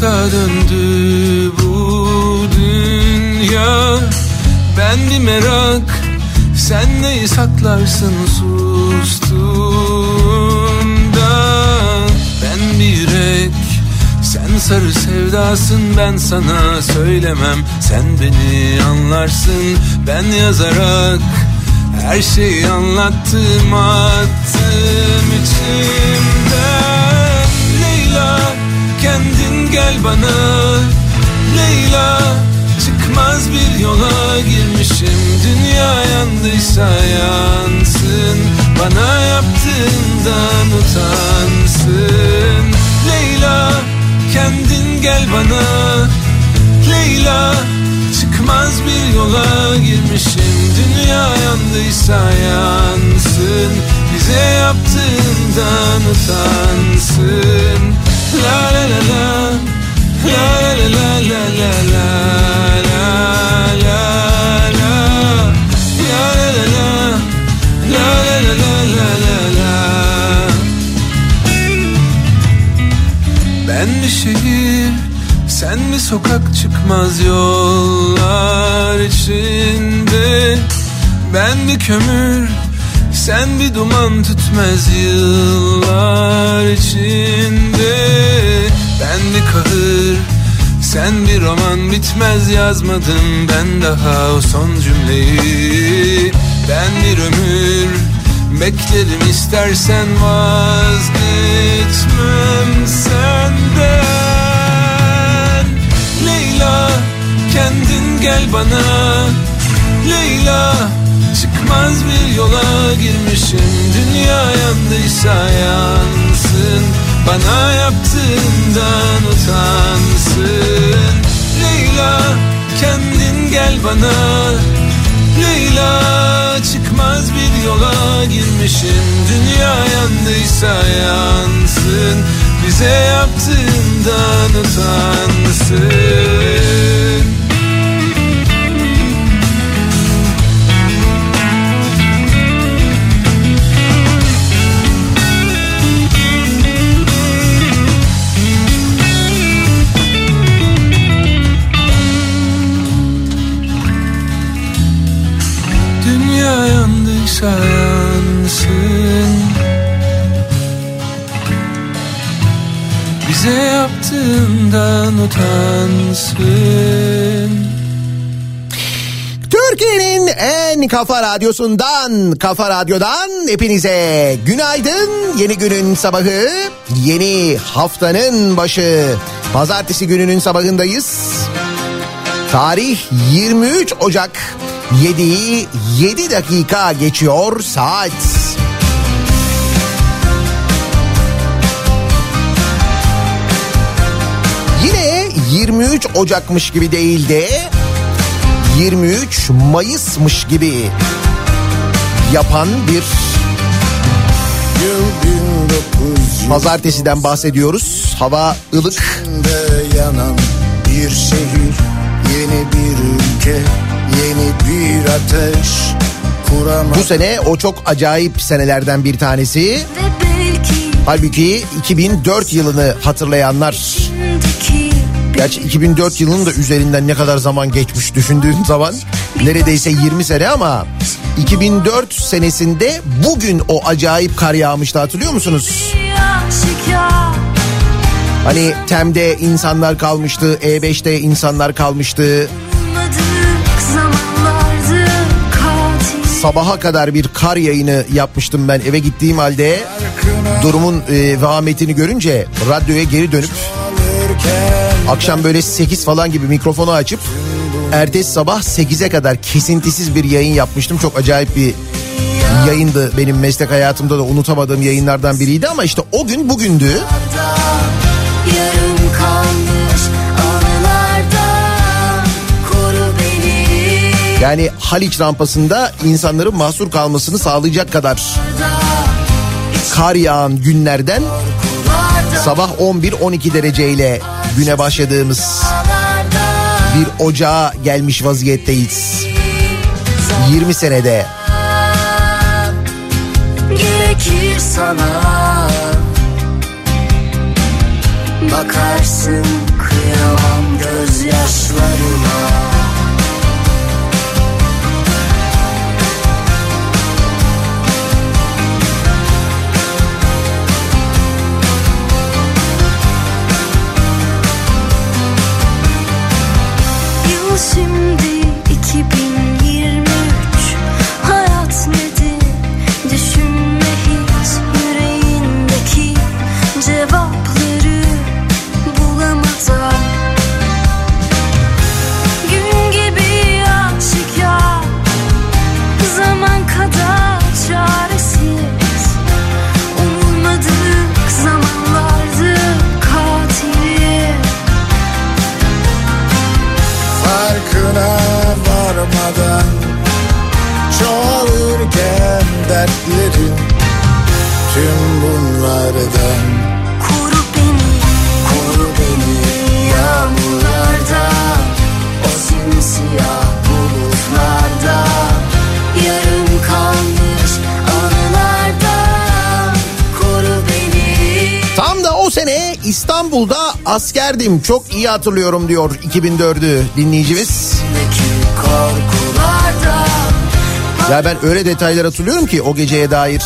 Tarafta döndü bu dünya. Ben bir merak sen neyi saklarsın sustuğunda? Ben bir yürek sen sarı sevdasın ben sana söylemem. Sen beni anlarsın ben yazarak her şeyi anlattım attım içimden gel bana. Leyla çıkmaz bir yola girmişim. Dünya yandıysa yansın. Bana yaptığından utansın. Leyla kendin gel bana. Leyla çıkmaz bir yola girmişim. Dünya yandıysa yansın. Bize yaptığından utansın. La la la la bir sokak çıkmaz yollar içinde. Ben bir kömür sen bir duman tütmez yıllar içinde. Ben bir kahır sen bir roman bitmez yazmadım ben daha o son cümleyi. Ben bir ömür beklerim istersen vazgeçmem senden gel bana. Leyla çıkmaz bir yola girmişim. Dünya yandıysa yansın. Bana yaptığından utansın. Leyla kendin gel bana. Leyla çıkmaz bir yola girmişim. Dünya yandıysa yansın. Bize yaptığından utansın yansın Bize yaptığından utansın Türkiye'nin en kafa radyosundan, kafa radyodan hepinize günaydın. Yeni günün sabahı, yeni haftanın başı. Pazartesi gününün sabahındayız. Tarih 23 Ocak 7'yi 7 dakika geçiyor saat. Yine 23 Ocak'mış gibi değil de 23 Mayıs'mış gibi yapan bir Pazartesiden bahsediyoruz. Hava ılık. yanan bir şehir Yeni bir ülke Yeni bir ateş Kuramaz Bu sene o çok acayip senelerden bir tanesi. Halbuki 2004 yılını hatırlayanlar. Gerçi 2004 yılının da üzerinden ne kadar zaman geçmiş düşündüğün zaman neredeyse 20 sene ama 2004 senesinde bugün o acayip kar yağmıştı hatırlıyor musunuz? Hani Tem'de insanlar kalmıştı, E5'te insanlar kalmıştı. Sabaha kadar bir kar yayını yapmıştım ben eve gittiğim halde. Durumun e, vehametini görünce radyoya geri dönüp akşam böyle 8 falan gibi mikrofonu açıp ertesi sabah 8'e kadar kesintisiz bir yayın yapmıştım. Çok acayip bir yayındı benim meslek hayatımda da unutamadığım yayınlardan biriydi ama işte o gün bugündü. Yani Haliç rampasında insanların mahsur kalmasını sağlayacak kadar kar yağan günlerden sabah 11-12 dereceyle güne başladığımız bir ocağa gelmiş vaziyetteyiz. 20 senede. Gerekir sana. Bakarsın kıyamam gözyaşlarına Yıl Dertlerin Tüm bunlardan Koru beni, koru beni yağmurlardan O simsiyah bulutlardan Yarım kalmış anılardan Koru beni tam da o sene İstanbul'da askerdim. Çok iyi hatırlıyorum diyor 2004'ü dinleyicimiz. korkulardan Ya ben öyle detaylar hatırlıyorum ki o geceye dair.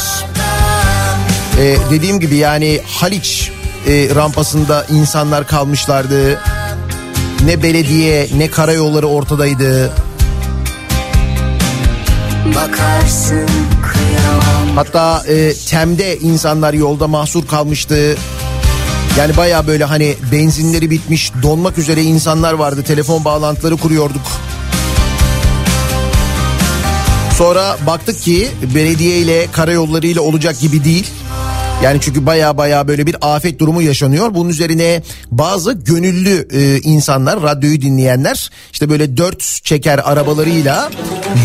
Ee, dediğim gibi yani Haliç e, rampasında insanlar kalmışlardı. Ne belediye ne karayolları ortadaydı. Bakarsın kıyamam Hatta e, Tem'de insanlar yolda mahsur kalmıştı. Yani baya böyle hani benzinleri bitmiş donmak üzere insanlar vardı. Telefon bağlantıları kuruyorduk. Sonra baktık ki belediye ile karayolları ile olacak gibi değil. Yani çünkü baya baya böyle bir afet durumu yaşanıyor. Bunun üzerine bazı gönüllü e, insanlar, radyoyu dinleyenler işte böyle dört çeker arabalarıyla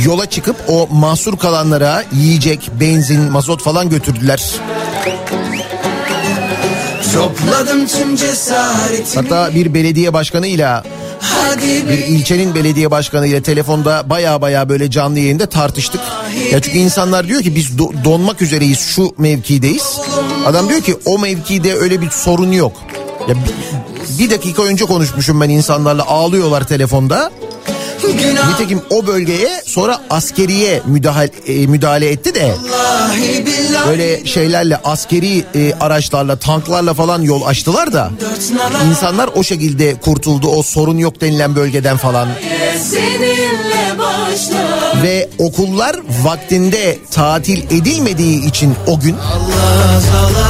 yola çıkıp o mahsur kalanlara yiyecek, benzin, mazot falan götürdüler. Topladım tüm cesaretimi Hatta bir belediye başkanıyla bir ilçenin belediye başkanıyla telefonda baya baya böyle canlı yayında tartıştık. Ya çünkü insanlar diyor ki biz do- donmak üzereyiz şu mevkideyiz. Adam diyor ki o mevkide öyle bir sorun yok. Ya bir, bir dakika önce konuşmuşum ben insanlarla ağlıyorlar telefonda. Nitekim o bölgeye sonra askeriye müdahale, e, müdahale etti de böyle şeylerle askeri e, araçlarla tanklarla falan yol açtılar da insanlar o şekilde kurtuldu o sorun yok denilen bölgeden falan. seninle ve okullar vaktinde tatil edilmediği için o gün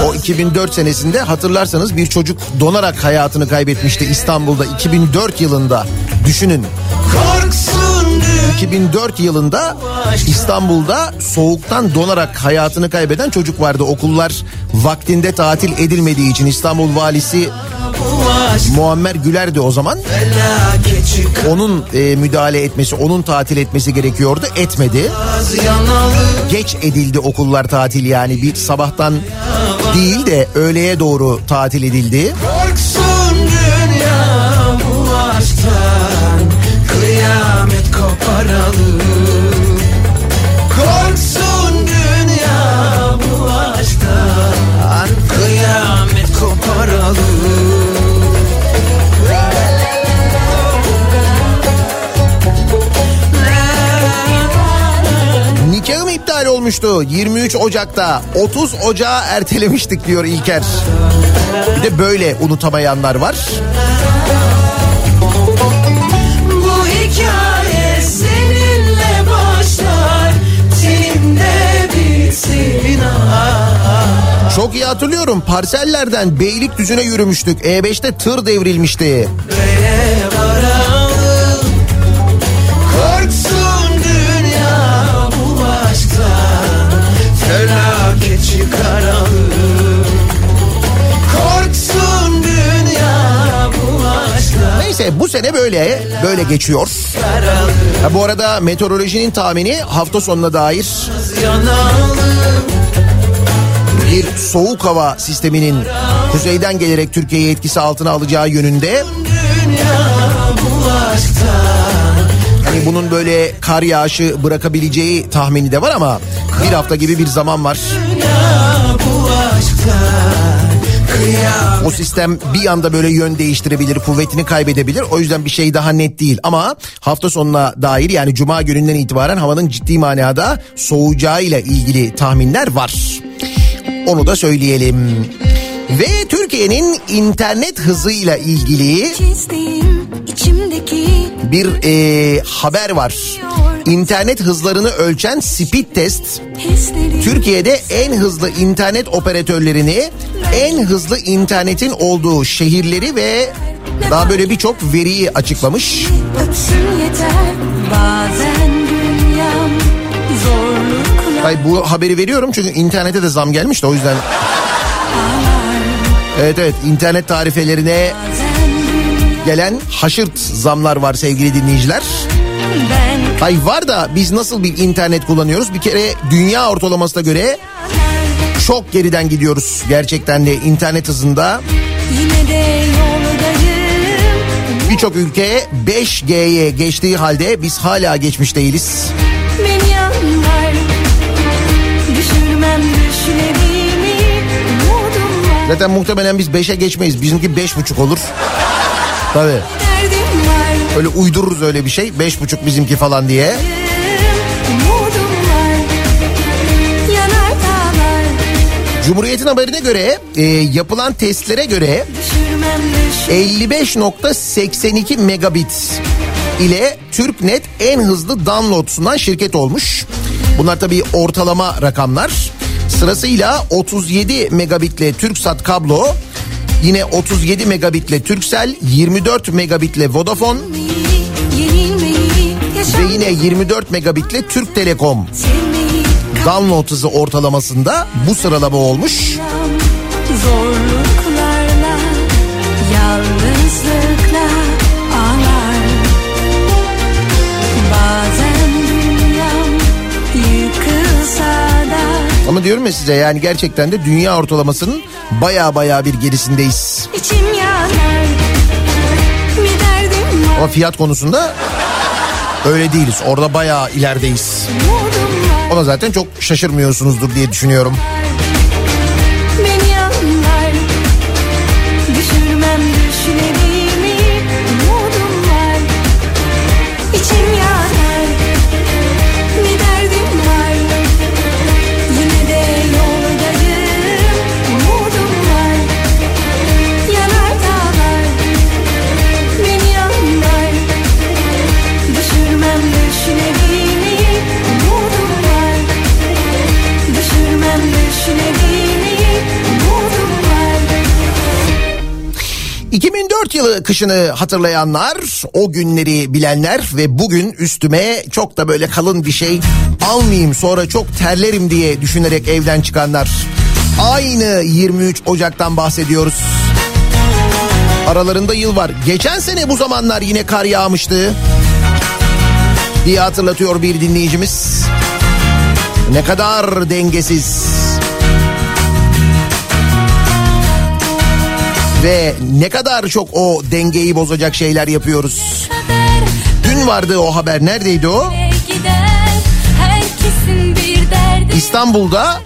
o 2004 senesinde hatırlarsanız bir çocuk donarak hayatını kaybetmişti İstanbul'da 2004 yılında. Düşünün. Korksun dünya 2004 yılında İstanbul'da soğuktan donarak hayatını kaybeden çocuk vardı. Okullar vaktinde tatil edilmediği için İstanbul valisi Muammer Güler'di o zaman. Onun e, müdahale etmesi, onun tatil etmesi gerekiyordu. Etmedi. Geç edildi okullar tatil yani. Bir sabahtan değil de öğleye doğru tatil edildi. Korksun dünya bu aşktan. Kıyamet koparalım Korksun dünya bu aşktan. Kıyamet koparalım iptal olmuştu 23 Ocak'ta 30 Ocağı ertelemiştik diyor İlker. Bir de böyle unutamayanlar var. Bu hikaye seninle başlar Tenimde bitsin Çok iyi hatırlıyorum parsellerden Beylikdüzü'ne yürümüştük. E5'te tır devrilmişti. Nereye bu sene böyle böyle geçiyor. Ha, bu arada meteorolojinin tahmini hafta sonuna dair bir soğuk hava sisteminin kuzeyden gelerek Türkiye'yi etkisi altına alacağı yönünde. Hani bunun böyle kar yağışı bırakabileceği tahmini de var ama bir hafta gibi bir zaman var. Dünya bu Kıyam O sistem bir anda böyle yön değiştirebilir, kuvvetini kaybedebilir. O yüzden bir şey daha net değil. Ama hafta sonuna dair yani cuma gününden itibaren havanın ciddi manada soğuyacağıyla ilgili tahminler var. Onu da söyleyelim. Ve Türkiye'nin internet hızıyla ilgili bir e, haber var. İnternet hızlarını ölçen speed test Türkiye'de en hızlı internet operatörlerini, en hızlı internetin olduğu şehirleri ve daha böyle birçok veriyi açıklamış. Hayır bu haberi veriyorum çünkü internete de zam gelmiş de o yüzden. Evet evet internet tarifelerine gelen haşırt zamlar var sevgili dinleyiciler. ben Hay var da biz nasıl bir internet kullanıyoruz? Bir kere dünya ortalamasına göre çok geriden gidiyoruz gerçekten de internet hızında. Birçok ülke 5G'ye geçtiği halde biz hala geçmiş değiliz. Zaten muhtemelen biz 5'e geçmeyiz. Bizimki 5,5 olur. Tabii. Öyle uydururuz öyle bir şey. 5,5 bizimki falan diye. Cumhuriyet'in haberine göre e, yapılan testlere göre düşürmem düşlerimi 55.82 megabit ile TürkNet en hızlı download sunan şirket olmuş. Bunlar tabii ortalama rakamlar. Sırasıyla 37 megabitle TürkSat kablo, yine 37 megabitle Turkcell, 24 megabitle Vodafone yine 24 megabitle Türk Telekom download hızı ortalamasında bu sıralama olmuş. Zorluklarla, yalnızlıkla ağlar Bazen dünyam yıkılsa da Ama diyorum ya size yani gerçekten de dünya ortalamasının baya baya bir gerisindeyiz. içim yanar Bir derdim var, Ama fiyat konusunda öyle değiliz. Orada bayağı ilerideyiz. Ona zaten çok şaşırmıyorsunuzdur diye düşünüyorum. 2004 yılı kışını hatırlayanlar, o günleri bilenler ve bugün üstüme çok da böyle kalın bir şey almayayım sonra çok terlerim diye düşünerek evden çıkanlar. Aynı 23 Ocak'tan bahsediyoruz. Aralarında yıl var. Geçen sene bu zamanlar yine kar yağmıştı. diye hatırlatıyor bir dinleyicimiz. Ne kadar dengesiz. Ve ne kadar çok o dengeyi bozacak şeyler yapıyoruz. Dün vardı o haber neredeydi o? İstanbul'da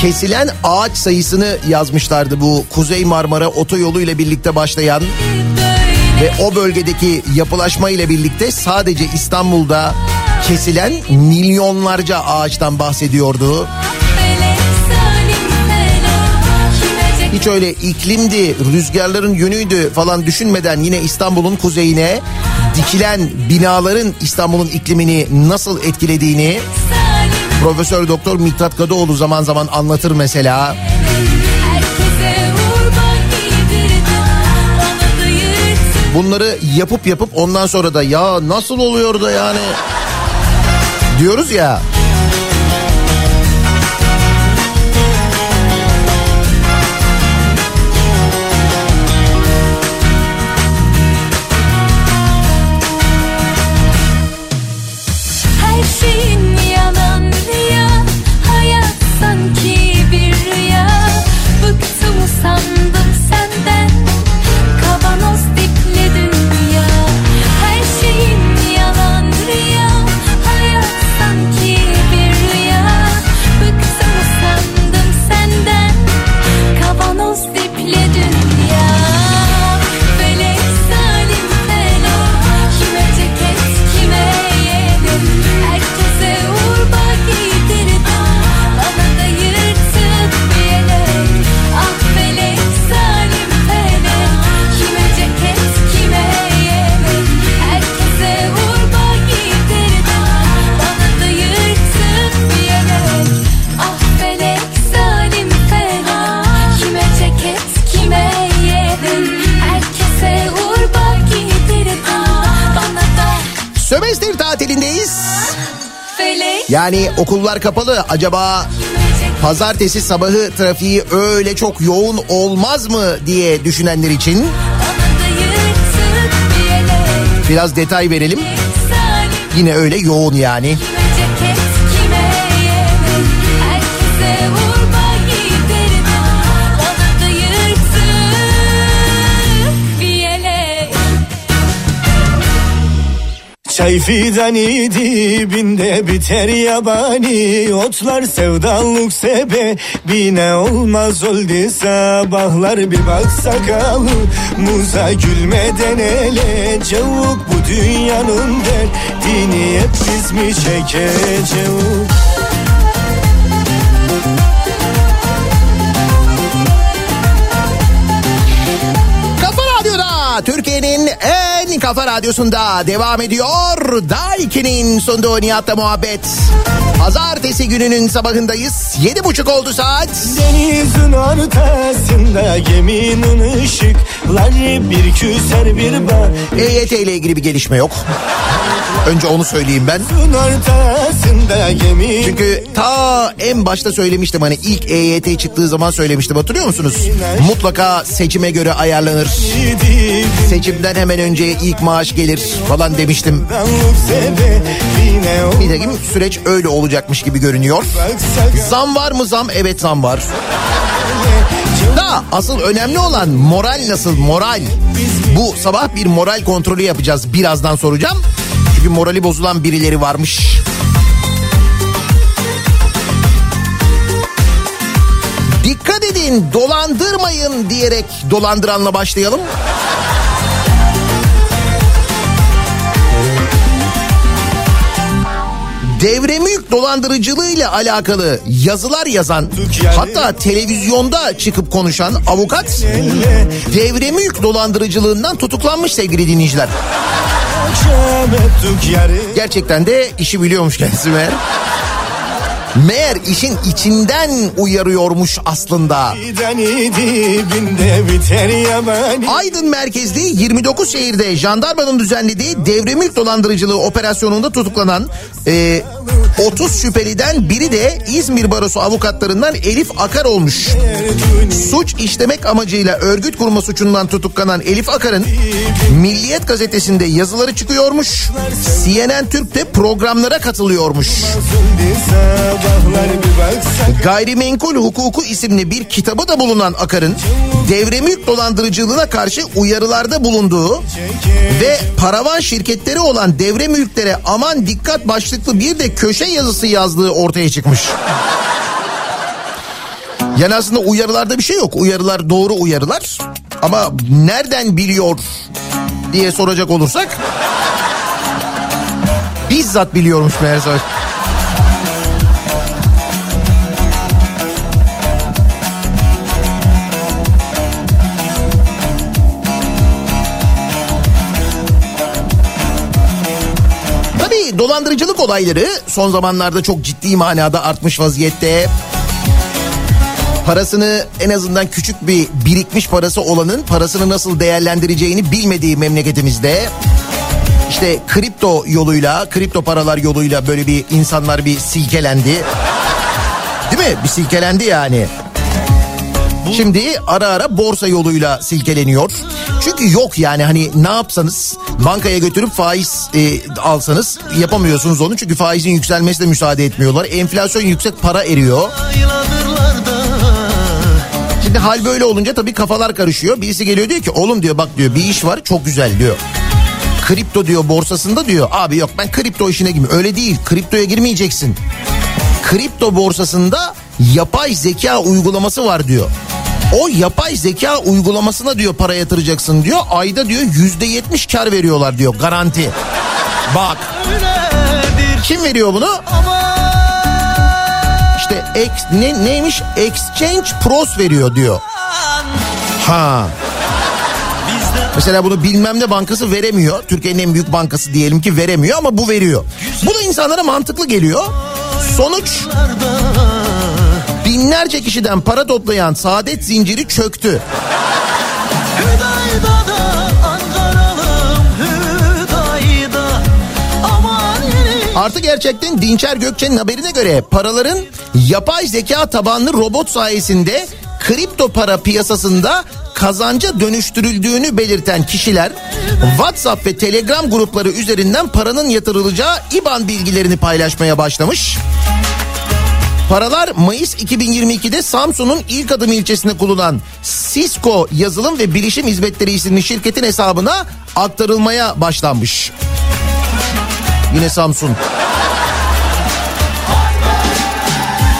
kesilen ağaç sayısını yazmışlardı bu Kuzey Marmara otoyolu ile birlikte başlayan ve o bölgedeki yapılaşma ile birlikte sadece İstanbul'da kesilen milyonlarca ağaçtan bahsediyordu. Hiç öyle iklimdi, rüzgarların yönüydü falan düşünmeden yine İstanbul'un kuzeyine dikilen binaların İstanbul'un iklimini nasıl etkilediğini Profesör Doktor Miktat Kadıoğlu zaman zaman anlatır mesela. Bunları yapıp yapıp ondan sonra da ya nasıl oluyor da yani diyoruz ya. Yani okullar kapalı. Acaba pazartesi sabahı trafiği öyle çok yoğun olmaz mı diye düşünenler için biraz detay verelim. Yine öyle yoğun yani. Çay fidani dibinde biter yabani. Otlar sevdalık sebebine olmaz oldu sabahlar Bir baksak al muza gülmeden ele Cevuk bu dünyanın derdini hep biz mi çekeceğiz Kafa Radyo'da Türkiye'nin en kafa radyosunda devam ediyor. Daiki'nin sunduğu Nihat'la muhabbet. Pazartesi gününün sabahındayız. Yedi buçuk oldu saat. Denizin ortasında geminin ışıkları bir küser bir bağ EYT ile ilgili bir gelişme yok. Önce onu söyleyeyim ben. Çünkü ta en başta söylemiştim hani ilk EYT çıktığı zaman söylemiştim hatırlıyor musunuz? Mutlaka seçime göre ayarlanır. Seçimden hemen önce ilk maaş gelir falan demiştim. Nitekim süreç öyle olacakmış gibi görünüyor. Zam var mı zam? Evet zam var. Da asıl önemli olan moral nasıl moral? Bu sabah bir moral kontrolü yapacağız. Birazdan soracağım. Çünkü morali bozulan birileri varmış. Dikkat edin dolandırmayın diyerek dolandıranla başlayalım. Devre mülk dolandırıcılığıyla alakalı yazılar yazan hatta televizyonda çıkıp konuşan avukat devre mülk dolandırıcılığından tutuklanmış sevgili dinleyiciler. Gerçekten de işi biliyormuş kendisi meğer. Meğer işin içinden uyarıyormuş aslında. Aydın merkezli 29 şehirde jandarmanın düzenlediği devre mülk dolandırıcılığı operasyonunda tutuklanan e, 30 şüpheliden biri de İzmir Barosu avukatlarından Elif Akar olmuş. Suç işlemek amacıyla örgüt kurma suçundan tutuklanan Elif Akar'ın Milliyet gazetesinde yazıları çıkıyormuş. CNN Türk'te programlara katılıyormuş. Gayrimenkul Hukuku isimli bir kitabı da bulunan Akar'ın devre mülk dolandırıcılığına karşı uyarılarda bulunduğu ve paravan şirketleri olan devre mülklere aman dikkat başlıklı bir de köşe yazısı yazdığı ortaya çıkmış. Yani aslında uyarılarda bir şey yok. Uyarılar doğru uyarılar. Ama nereden biliyor diye soracak olursak bizzat biliyormuş meğerse. Dolandırıcılık olayları son zamanlarda çok ciddi manada artmış vaziyette. Parasını en azından küçük bir birikmiş parası olanın parasını nasıl değerlendireceğini bilmediği memleketimizde işte kripto yoluyla, kripto paralar yoluyla böyle bir insanlar bir silkelendi. Değil mi? Bir silkelendi yani. Şimdi ara ara borsa yoluyla silkeleniyor. Çünkü yok yani hani ne yapsanız bankaya götürüp faiz e, alsanız yapamıyorsunuz onu. Çünkü faizin yükselmesine müsaade etmiyorlar. Enflasyon yüksek para eriyor. Şimdi hal böyle olunca tabii kafalar karışıyor. Birisi geliyor diyor ki oğlum diyor bak diyor bir iş var çok güzel diyor. Kripto diyor borsasında diyor abi yok ben kripto işine girmiyorum. Öyle değil kriptoya girmeyeceksin. Kripto borsasında yapay zeka uygulaması var diyor. O yapay zeka uygulamasına diyor para yatıracaksın diyor. Ayda diyor yüzde yetmiş kar veriyorlar diyor garanti. Bak. Kim veriyor bunu? İşte ex, ne, neymiş? Exchange Pros veriyor diyor. Ha. Mesela bunu bilmem ne bankası veremiyor. Türkiye'nin en büyük bankası diyelim ki veremiyor ama bu veriyor. Bu da insanlara mantıklı geliyor. Sonuç binlerce kişiden para toplayan saadet zinciri çöktü. Artık gerçekten Dinçer Gökçe'nin haberine göre paraların yapay zeka tabanlı robot sayesinde kripto para piyasasında kazanca dönüştürüldüğünü belirten kişiler WhatsApp ve Telegram grupları üzerinden paranın yatırılacağı IBAN bilgilerini paylaşmaya başlamış. Paralar Mayıs 2022'de Samsun'un ilk adım ilçesinde kurulan Cisco Yazılım ve Bilişim Hizmetleri isimli şirketin hesabına aktarılmaya başlanmış. Yine Samsun.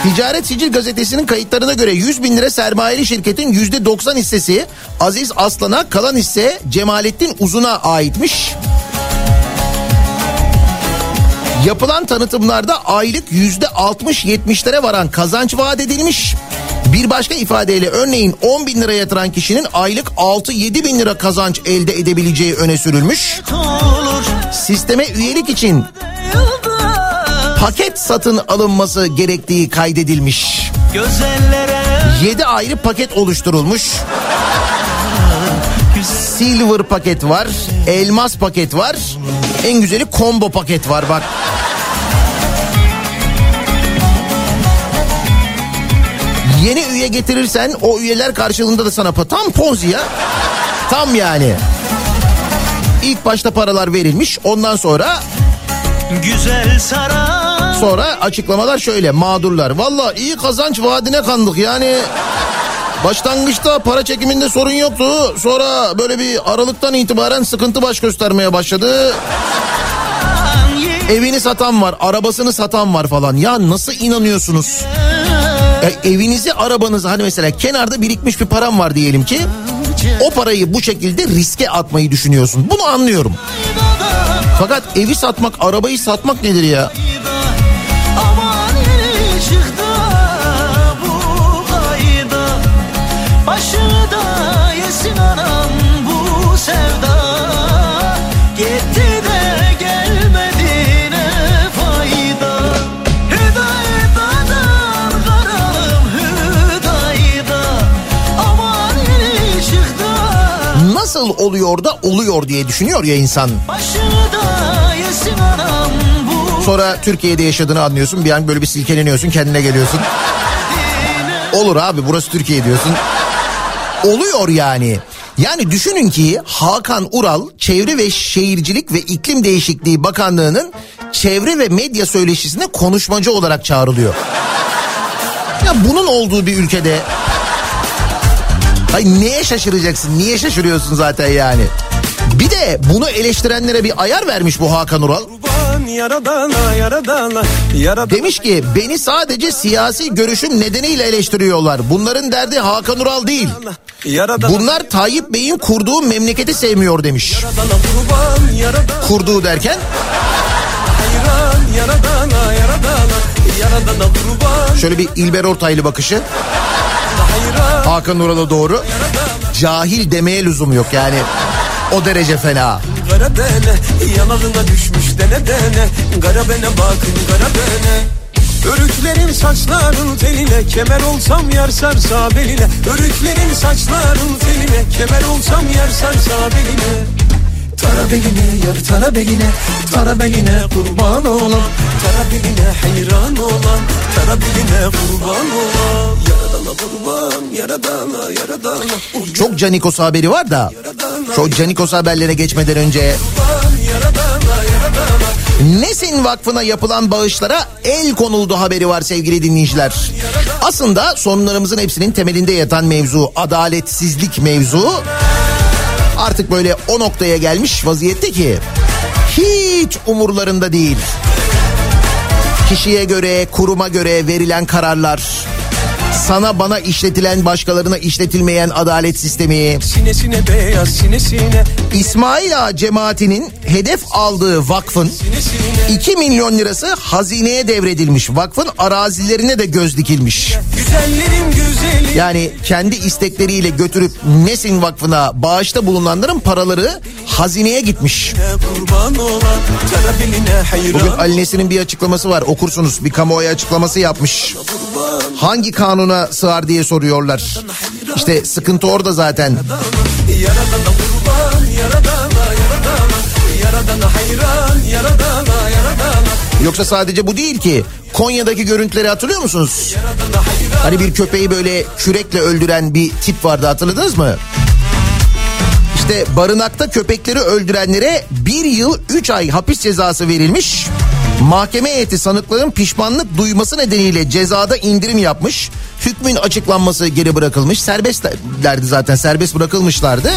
Ticaret Sicil Gazetesi'nin kayıtlarına göre 100 bin lira sermayeli şirketin %90 hissesi Aziz Aslan'a kalan hisse Cemalettin Uzun'a aitmiş. Yapılan tanıtımlarda aylık yüzde 60-70'lere varan kazanç vaat edilmiş. Bir başka ifadeyle örneğin 10 bin lira yatıran kişinin aylık 6-7 bin lira kazanç elde edebileceği öne sürülmüş. Sisteme üyelik için paket satın alınması gerektiği kaydedilmiş. Gözellere 7 ayrı paket oluşturulmuş. Silver paket var, elmas paket var. En güzeli combo paket var bak. Yeni üye getirirsen o üyeler karşılığında da sana pa- tam ponzi ya. Tam yani. İlk başta paralar verilmiş. Ondan sonra Güzel saray Sonra açıklamalar şöyle mağdurlar. Valla iyi kazanç vaadine kandık yani. Başlangıçta para çekiminde sorun yoktu. Sonra böyle bir aralıktan itibaren sıkıntı baş göstermeye başladı. Evini satan var, arabasını satan var falan. Ya nasıl inanıyorsunuz? Ya evinizi, arabanızı hani mesela kenarda birikmiş bir param var diyelim ki. O parayı bu şekilde riske atmayı düşünüyorsun. Bunu anlıyorum. Fakat evi satmak, arabayı satmak nedir ya? Nasıl oluyor da oluyor diye düşünüyor ya insan. Sonra Türkiye'de yaşadığını anlıyorsun bir an böyle bir silkeleniyorsun kendine geliyorsun. Olur abi burası Türkiye diyorsun. Oluyor yani. Yani düşünün ki Hakan Ural Çevre ve Şehircilik ve İklim Değişikliği Bakanlığı'nın çevre ve medya söyleşisine konuşmacı olarak çağrılıyor. Ya bunun olduğu bir ülkede Ay neye şaşıracaksın? Niye şaşırıyorsun zaten yani? Bir de bunu eleştirenlere bir ayar vermiş bu Hakan Ural. Yaradana yaradana yaradana Demiş ki beni sadece siyasi görüşüm nedeniyle eleştiriyorlar. Bunların derdi Hakan Ural değil. Bunlar Tayyip Bey'in kurduğu memleketi sevmiyor demiş. Kurduğu derken şöyle bir İlber Ortaylı bakışı Hakan Ural'a doğru. Cahil demeye lüzum yok yani. O derece fena. Kara bene yanarına düşmüş dene dene Kara bene bakın kara bene Örüklerin saçların teline Kemer olsam yer sarsa beline Örüklerin saçların teline Kemer olsam yer sarsa beline Tara beline yar tara beline Tara beline kurban olan Tara beline hayran olan Tara beline kurban olan Yaradana kurban yaradana yaradana Uy, Çok Canikos haberi var da. Şu Canikos haberlere geçmeden önce Nesin Vakfı'na yapılan bağışlara el konuldu haberi var sevgili dinleyiciler. Aslında sorunlarımızın hepsinin temelinde yatan mevzu adaletsizlik mevzu artık böyle o noktaya gelmiş vaziyette ki hiç umurlarında değil. Kişiye göre, kuruma göre verilen kararlar, sana bana işletilen başkalarına işletilmeyen adalet sistemi, Sinesine beyaz sinesine İsmail Ağa cemaatinin hedef aldığı vakfın Sinesine 2 milyon lirası hazineye devredilmiş. Vakfın arazilerine de göz dikilmiş. Yani kendi istekleriyle götürüp Nesin Vakfı'na bağışta bulunanların paraları hazineye gitmiş. Bugün Ali Nesin'in bir açıklaması var okursunuz bir kamuoyu açıklaması yapmış. Hangi kanuna sığar diye soruyorlar. İşte sıkıntı orada zaten. Yaradana kurban yaradana yaradana Yaradana hayran yaradana yaradana Yoksa sadece bu değil ki. Konya'daki görüntüleri hatırlıyor musunuz? Hani bir köpeği böyle kürekle öldüren bir tip vardı hatırladınız mı? İşte barınakta köpekleri öldürenlere bir yıl üç ay hapis cezası verilmiş. Mahkeme heyeti sanıkların pişmanlık duyması nedeniyle cezada indirim yapmış. Hükmün açıklanması geri bırakılmış. Serbestlerdi zaten serbest bırakılmışlardı.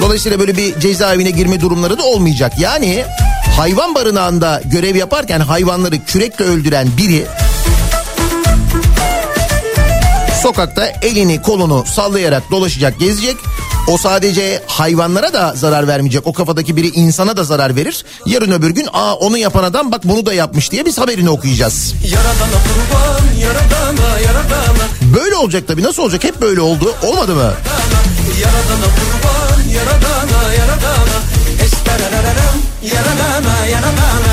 Dolayısıyla böyle bir cezaevine girme durumları da olmayacak. Yani hayvan barınağında görev yaparken hayvanları kürekle öldüren biri sokakta elini kolunu sallayarak dolaşacak gezecek. O sadece hayvanlara da zarar vermeyecek. O kafadaki biri insana da zarar verir. Yarın öbür gün aa onu yapan adam bak bunu da yapmış diye biz haberini okuyacağız. Yaradana kurban yaradana yaradana Böyle olacak tabii nasıl olacak hep böyle oldu olmadı mı? Yaradana kurban yaradana yaradana yaradana yaradana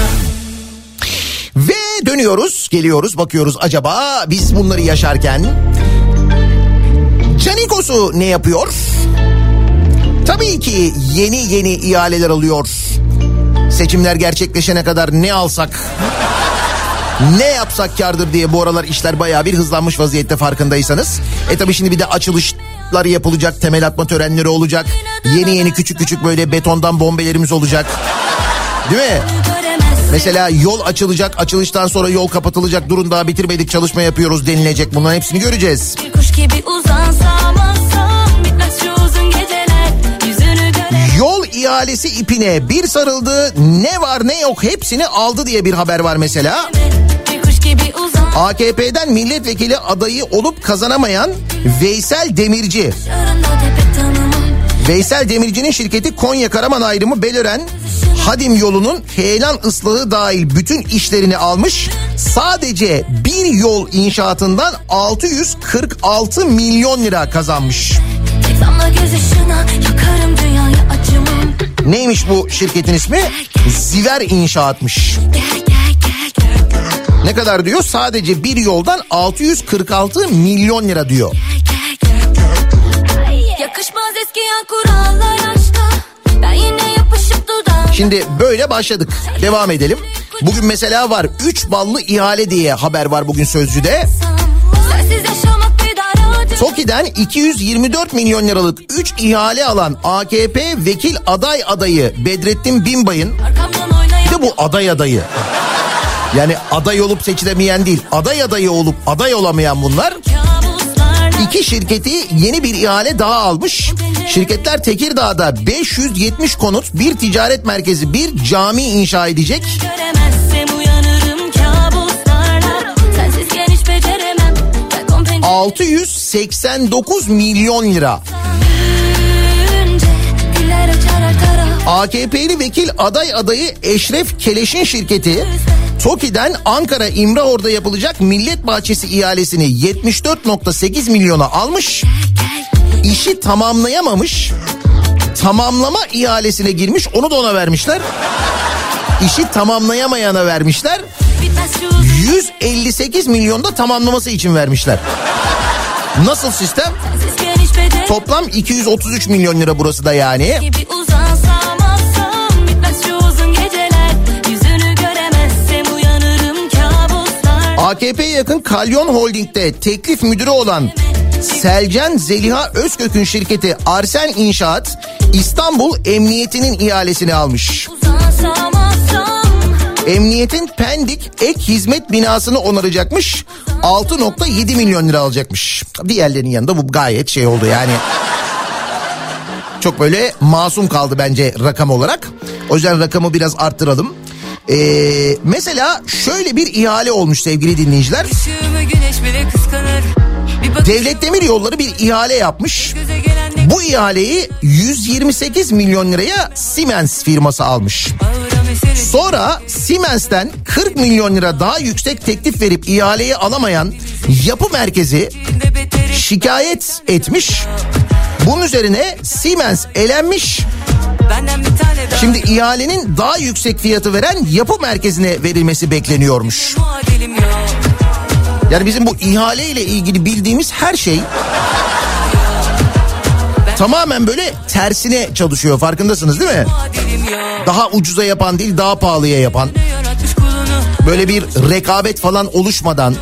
dönüyoruz geliyoruz bakıyoruz acaba biz bunları yaşarken Canikos'u ne yapıyor? Tabii ki yeni yeni ihaleler alıyor. Seçimler gerçekleşene kadar ne alsak ne yapsak kardır diye bu aralar işler bayağı bir hızlanmış vaziyette farkındaysanız. E tabii şimdi bir de açılışlar yapılacak, temel atma törenleri olacak. Yeni yeni küçük küçük böyle betondan bombelerimiz olacak. Değil mi? Mesela yol açılacak, açılıştan sonra yol kapatılacak. Durun daha bitirmedik çalışma yapıyoruz denilecek. Bunların hepsini göreceğiz. Bir kuş gibi uzansam alsam Yol ihalesi ipine bir sarıldı. Ne var ne yok hepsini aldı diye bir haber var mesela. AKP'den milletvekili adayı olup kazanamayan Veysel Demirci. Veysel Demirci'nin şirketi Konya Karaman ayrımı Belören Hadim yolunun heyelan ıslahı dahil bütün işlerini almış. Sadece bir yol inşaatından 646 milyon lira kazanmış. Neymiş bu şirketin ismi? Ziver İnşaatmış. Ne kadar diyor? Sadece bir yoldan 646 milyon lira diyor. gel Şimdi böyle başladık. Devam edelim. Bugün mesela var 3 ballı ihale diye haber var bugün Sözcü'de. TOKİ'den 224 milyon liralık 3 ihale alan AKP vekil aday adayı Bedrettin Binbay'ın bir de bu aday adayı. Yani aday olup seçilemeyen değil aday adayı olup aday olamayan bunlar İki şirketi yeni bir ihale daha almış. Şirketler Tekirdağ'da 570 konut, bir ticaret merkezi, bir cami inşa edecek. Göremezsem uyanırım kabuslarla Sensizken hiç beceremem Balkon pencere 689 milyon lira. AKP'li vekil aday adayı Eşref Keleş'in şirketi TOKİ'den Ankara İmrahor'da yapılacak Millet Bahçesi ihalesini 74.8 milyona almış. İşi tamamlayamamış. Tamamlama ihalesine girmiş onu da ona vermişler. İşi tamamlayamayana vermişler. Bitmez şu 158 milyonda tamamlaması için vermişler. Nasıl sistem? Toplam 233 milyon lira burası da yani. AKP'ye yakın Kalyon Holding'de teklif müdürü olan Selcan Zeliha Özkök'ün şirketi Arsen İnşaat İstanbul Emniyeti'nin ihalesini almış. Emniyetin Pendik ek hizmet binasını onaracakmış. 6.7 milyon lira alacakmış. Diğerlerinin yanında bu gayet şey oldu yani. Çok böyle masum kaldı bence rakam olarak. O yüzden rakamı biraz arttıralım. Ee, mesela şöyle bir ihale olmuş sevgili dinleyiciler. Devlet Demir Yolları bir ihale yapmış. Bu ihaleyi 128 milyon liraya Siemens firması almış. Sonra Siemens'ten 40 milyon lira daha yüksek teklif verip ihaleyi alamayan yapı merkezi şikayet etmiş. Bunun üzerine Siemens elenmiş. Şimdi ihalenin daha yüksek fiyatı veren yapı merkezine verilmesi bekleniyormuş. Yani bizim bu ihale ile ilgili bildiğimiz her şey tamamen böyle tersine çalışıyor farkındasınız değil mi? Daha ucuza yapan değil daha pahalıya yapan böyle bir rekabet falan oluşmadan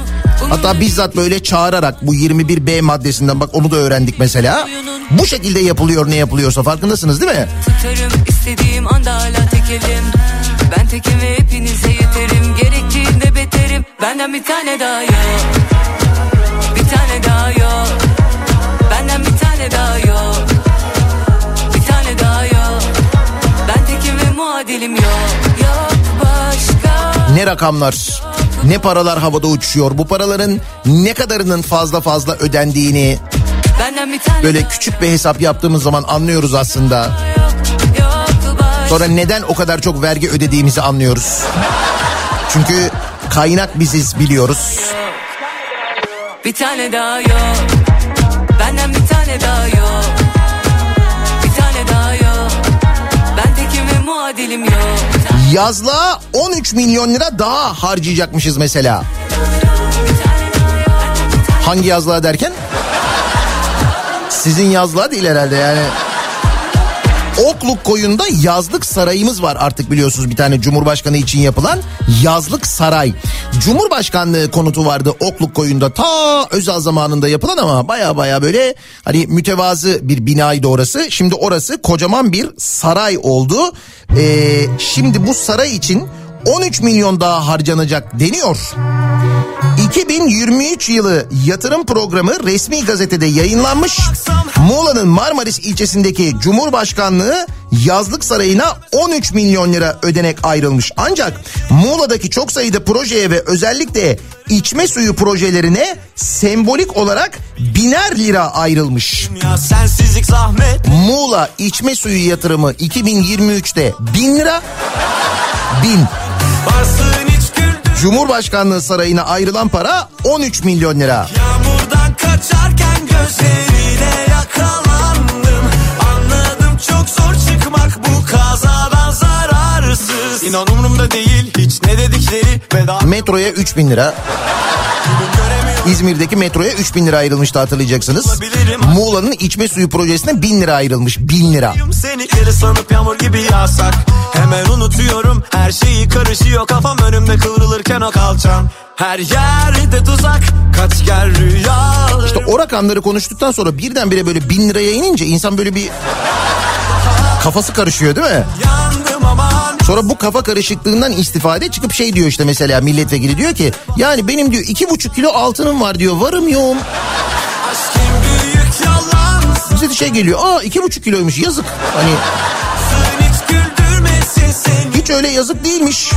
hatta bizzat böyle çağırarak bu 21B maddesinden bak onu da öğrendik mesela. Bu şekilde yapılıyor ne yapılıyorsa farkındasınız değil mi? tutarım istediğim anda hala tekelim. Ben tekim ve hepinize yeterim. Gerektiğinde beterim. Benden bir tane daha yok. Bir tane daha yok. Benden bir tane daha yok. Bir tane daha yok. Ben tekim ve muadilim yok. Yok başka. Ne rakamlar, ne paralar havada uçuşuyor. Bu paraların ne kadarının fazla fazla ödendiğini böyle küçük bir hesap yaptığımız zaman anlıyoruz aslında. Sonra neden o kadar çok vergi ödediğimizi anlıyoruz. Çünkü kaynak biziz biliyoruz. Bir tane daha yok. Benden bir tane daha yok. Bir tane daha yok. Ben tekim ve muadilim yok. Yazlığa 13 milyon lira daha harcayacakmışız mesela. Hangi yazlığa derken? Sizin yazlığa değil herhalde yani. Okluk koyunda yazlık sarayımız var artık biliyorsunuz bir tane Cumhurbaşkanı için yapılan yazlık saray. Cumhurbaşkanlığı konutu vardı Okluk koyunda ta Özal zamanında yapılan ama baya baya böyle hani mütevazı bir binaydı orası. Şimdi orası kocaman bir saray oldu. Ee, şimdi bu saray için 13 milyon daha harcanacak deniyor. 2023 yılı yatırım programı resmi gazetede yayınlanmış. Muğla'nın Marmaris ilçesindeki Cumhurbaşkanlığı yazlık sarayına 13 milyon lira ödenek ayrılmış. Ancak Muğla'daki çok sayıda projeye ve özellikle içme suyu projelerine sembolik olarak biner lira ayrılmış. Muğla içme suyu yatırımı 2023'te 1000 lira. 1000. Cumhurbaşkanlığı sarayına ayrılan para 13 milyon lira. Yağmurdan kaçarken gözlerine yakalandım Anladım çok zor çıkmak bu kazadan zararsız İnan umurumda değil hiç ne dedikleri veda Metroya 3 bin lira. İzmir'deki metroya 3 bin lira ayrılmıştı hatırlayacaksınız. Muğla'nın içme suyu projesine 1000 lira ayrılmış. 1000 lira. Seni geri sanıp yağmur gibi yağsak Hemen unutuyorum her şeyi karışıyor Kafam önümde kıvrılırken o kalçam Her yerde tuzak kaç gel rüyalarım İşte o rakamları konuştuktan sonra birdenbire böyle 1000 liraya inince insan böyle bir kafası karışıyor değil mi? Yandım Sonra bu kafa karışıklığından istifade çıkıp şey diyor işte mesela milletvekili diyor ki yani benim diyor iki buçuk kilo altınım var diyor varım yoğum. Bize de şey geliyor aa iki buçuk kiloymuş yazık. Hani hiç öyle yazık değilmiş.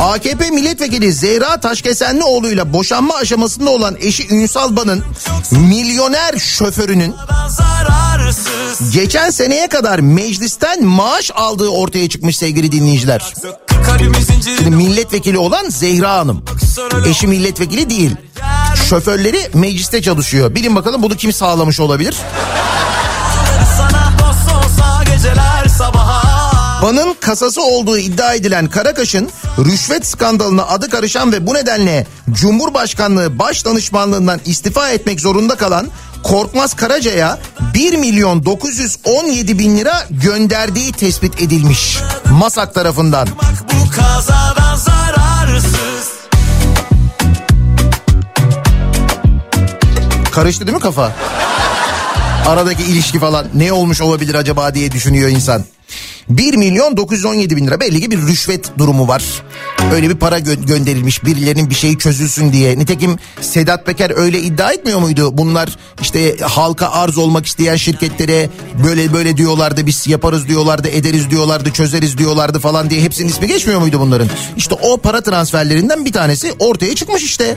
AKP milletvekili Zehra Taşkesenlioğlu'yla boşanma aşamasında olan eşi Ünsal Ban'ın milyoner şoförünün geçen seneye kadar meclisten maaş aldığı ortaya çıkmış sevgili dinleyiciler. Şimdi milletvekili olan Zehra Hanım. Eşi milletvekili değil. Şoförleri mecliste çalışıyor. Bilin bakalım bunu kim sağlamış olabilir? Ban'ın kasası olduğu iddia edilen Karakaş'ın rüşvet skandalına adı karışan ve bu nedenle Cumhurbaşkanlığı Baş Danışmanlığından istifa etmek zorunda kalan Korkmaz Karaca'ya 1 milyon 917 bin lira gönderdiği tespit edilmiş. Masak tarafından. Bu kazadan zararsız Karıştı değil mi kafa? Aradaki ilişki falan ne olmuş olabilir acaba diye düşünüyor insan. 1 milyon 917 bin lira belli ki bir rüşvet durumu var. Öyle bir para gö- gönderilmiş birilerinin bir şeyi çözülsün diye. Nitekim Sedat Peker öyle iddia etmiyor muydu? Bunlar işte halka arz olmak isteyen şirketlere böyle böyle diyorlardı biz yaparız diyorlardı ederiz diyorlardı çözeriz diyorlardı falan diye hepsinin ismi geçmiyor muydu bunların? İşte o para transferlerinden bir tanesi ortaya çıkmış işte.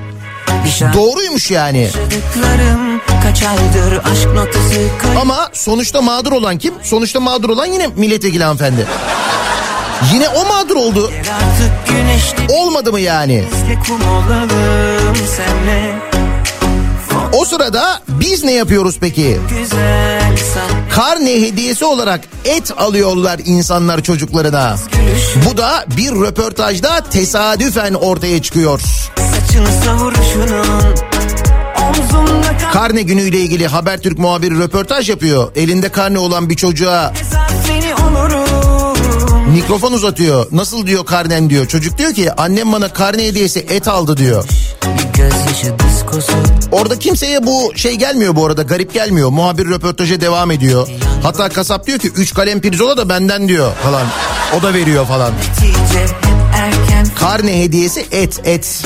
Doğruymuş yani. Yaşadıklarım kaç aydır aşk notası kayıp Ama sonuçta mağdur olan kim? Sonuçta mağdur olan yine milletvekili hanımefendi. Yine o mağdur oldu. Olmadı mı yani? O sırada biz ne yapıyoruz peki? Karne hediyesi olarak et alıyorlar insanlar çocuklarına. Bu da bir röportajda tesadüfen ortaya çıkıyor. saçını savuruşunun Karne günüyle ilgili Habertürk muhabiri röportaj yapıyor. Elinde karne olan bir çocuğa mikrofon uzatıyor. Nasıl diyor karnen diyor. Çocuk diyor ki annem bana karne hediyesi et aldı diyor. Orada kimseye bu şey gelmiyor bu arada garip gelmiyor. Muhabir röportaja devam ediyor. Hatta kasap diyor ki 3 kalem pirzola da benden diyor falan. O da veriyor falan. Netice Karne hediyesi et et.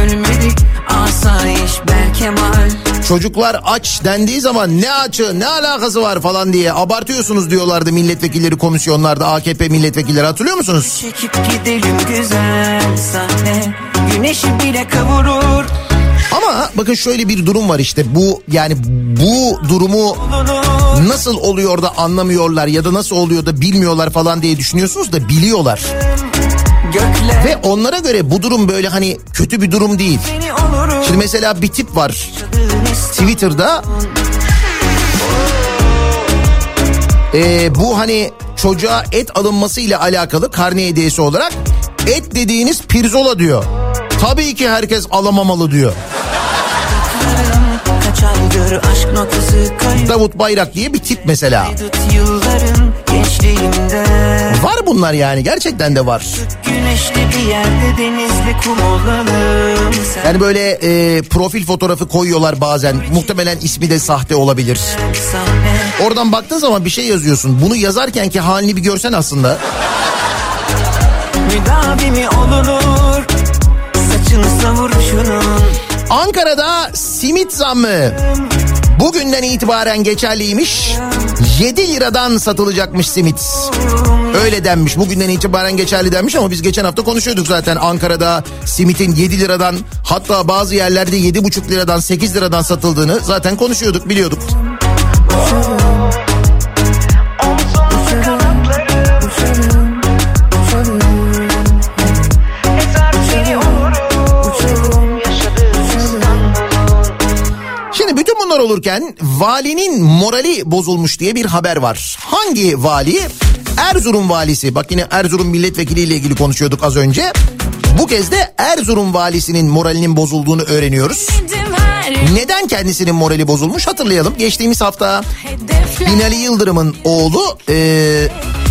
Ölmedik Asayiş Berkemal Çocuklar aç dendiği zaman ne açı ne alakası var falan diye abartıyorsunuz diyorlardı milletvekilleri komisyonlarda AKP milletvekilleri hatırlıyor musunuz? Çekip gidelim güzel sahne Güneşi bile kavurur Ama bakın şöyle bir durum var işte bu yani bu durumu nasıl oluyor da anlamıyorlar ya da nasıl oluyor da bilmiyorlar falan diye düşünüyorsunuz da biliyorlar. Ve onlara göre bu durum böyle hani kötü bir durum değil. Şimdi mesela bir tip var Twitter'da Ee, bu hani çocuğa et alınması ile alakalı karne hediyesi olarak et dediğiniz pirzola diyor. Tabii ki herkes alamamalı diyor. Davut Bayrak diye bir tip mesela. Yılların Var bunlar yani gerçekten de var. Güneşli bir yerde denizli kum olalım Sen Yani böyle e, profil fotoğrafı koyuyorlar bazen. Muhtemelen ismi de sahte olabilir. Oradan baktığın zaman bir şey yazıyorsun. Bunu yazarken ki halini bir görsen aslında. Müdavimi olunur Saçını savuruşunun Ankara'da simit zammı bugünden itibaren geçerliymiş. 7 liradan satılacakmış simit. Öyle denmiş bugünden itibaren geçerli denmiş ama biz geçen hafta konuşuyorduk zaten Ankara'da simitin 7 liradan hatta bazı yerlerde 7,5 liradan 8 liradan satıldığını zaten konuşuyorduk biliyorduk. Bunlar olurken valinin morali bozulmuş diye bir haber var. Hangi vali? Erzurum valisi. Bak yine Erzurum milletvekiliyle ilgili konuşuyorduk az önce. Bu kez de Erzurum valisinin moralinin bozulduğunu öğreniyoruz. Neden kendisinin morali bozulmuş hatırlayalım. Geçtiğimiz hafta Binali Yıldırım'ın oğlu e,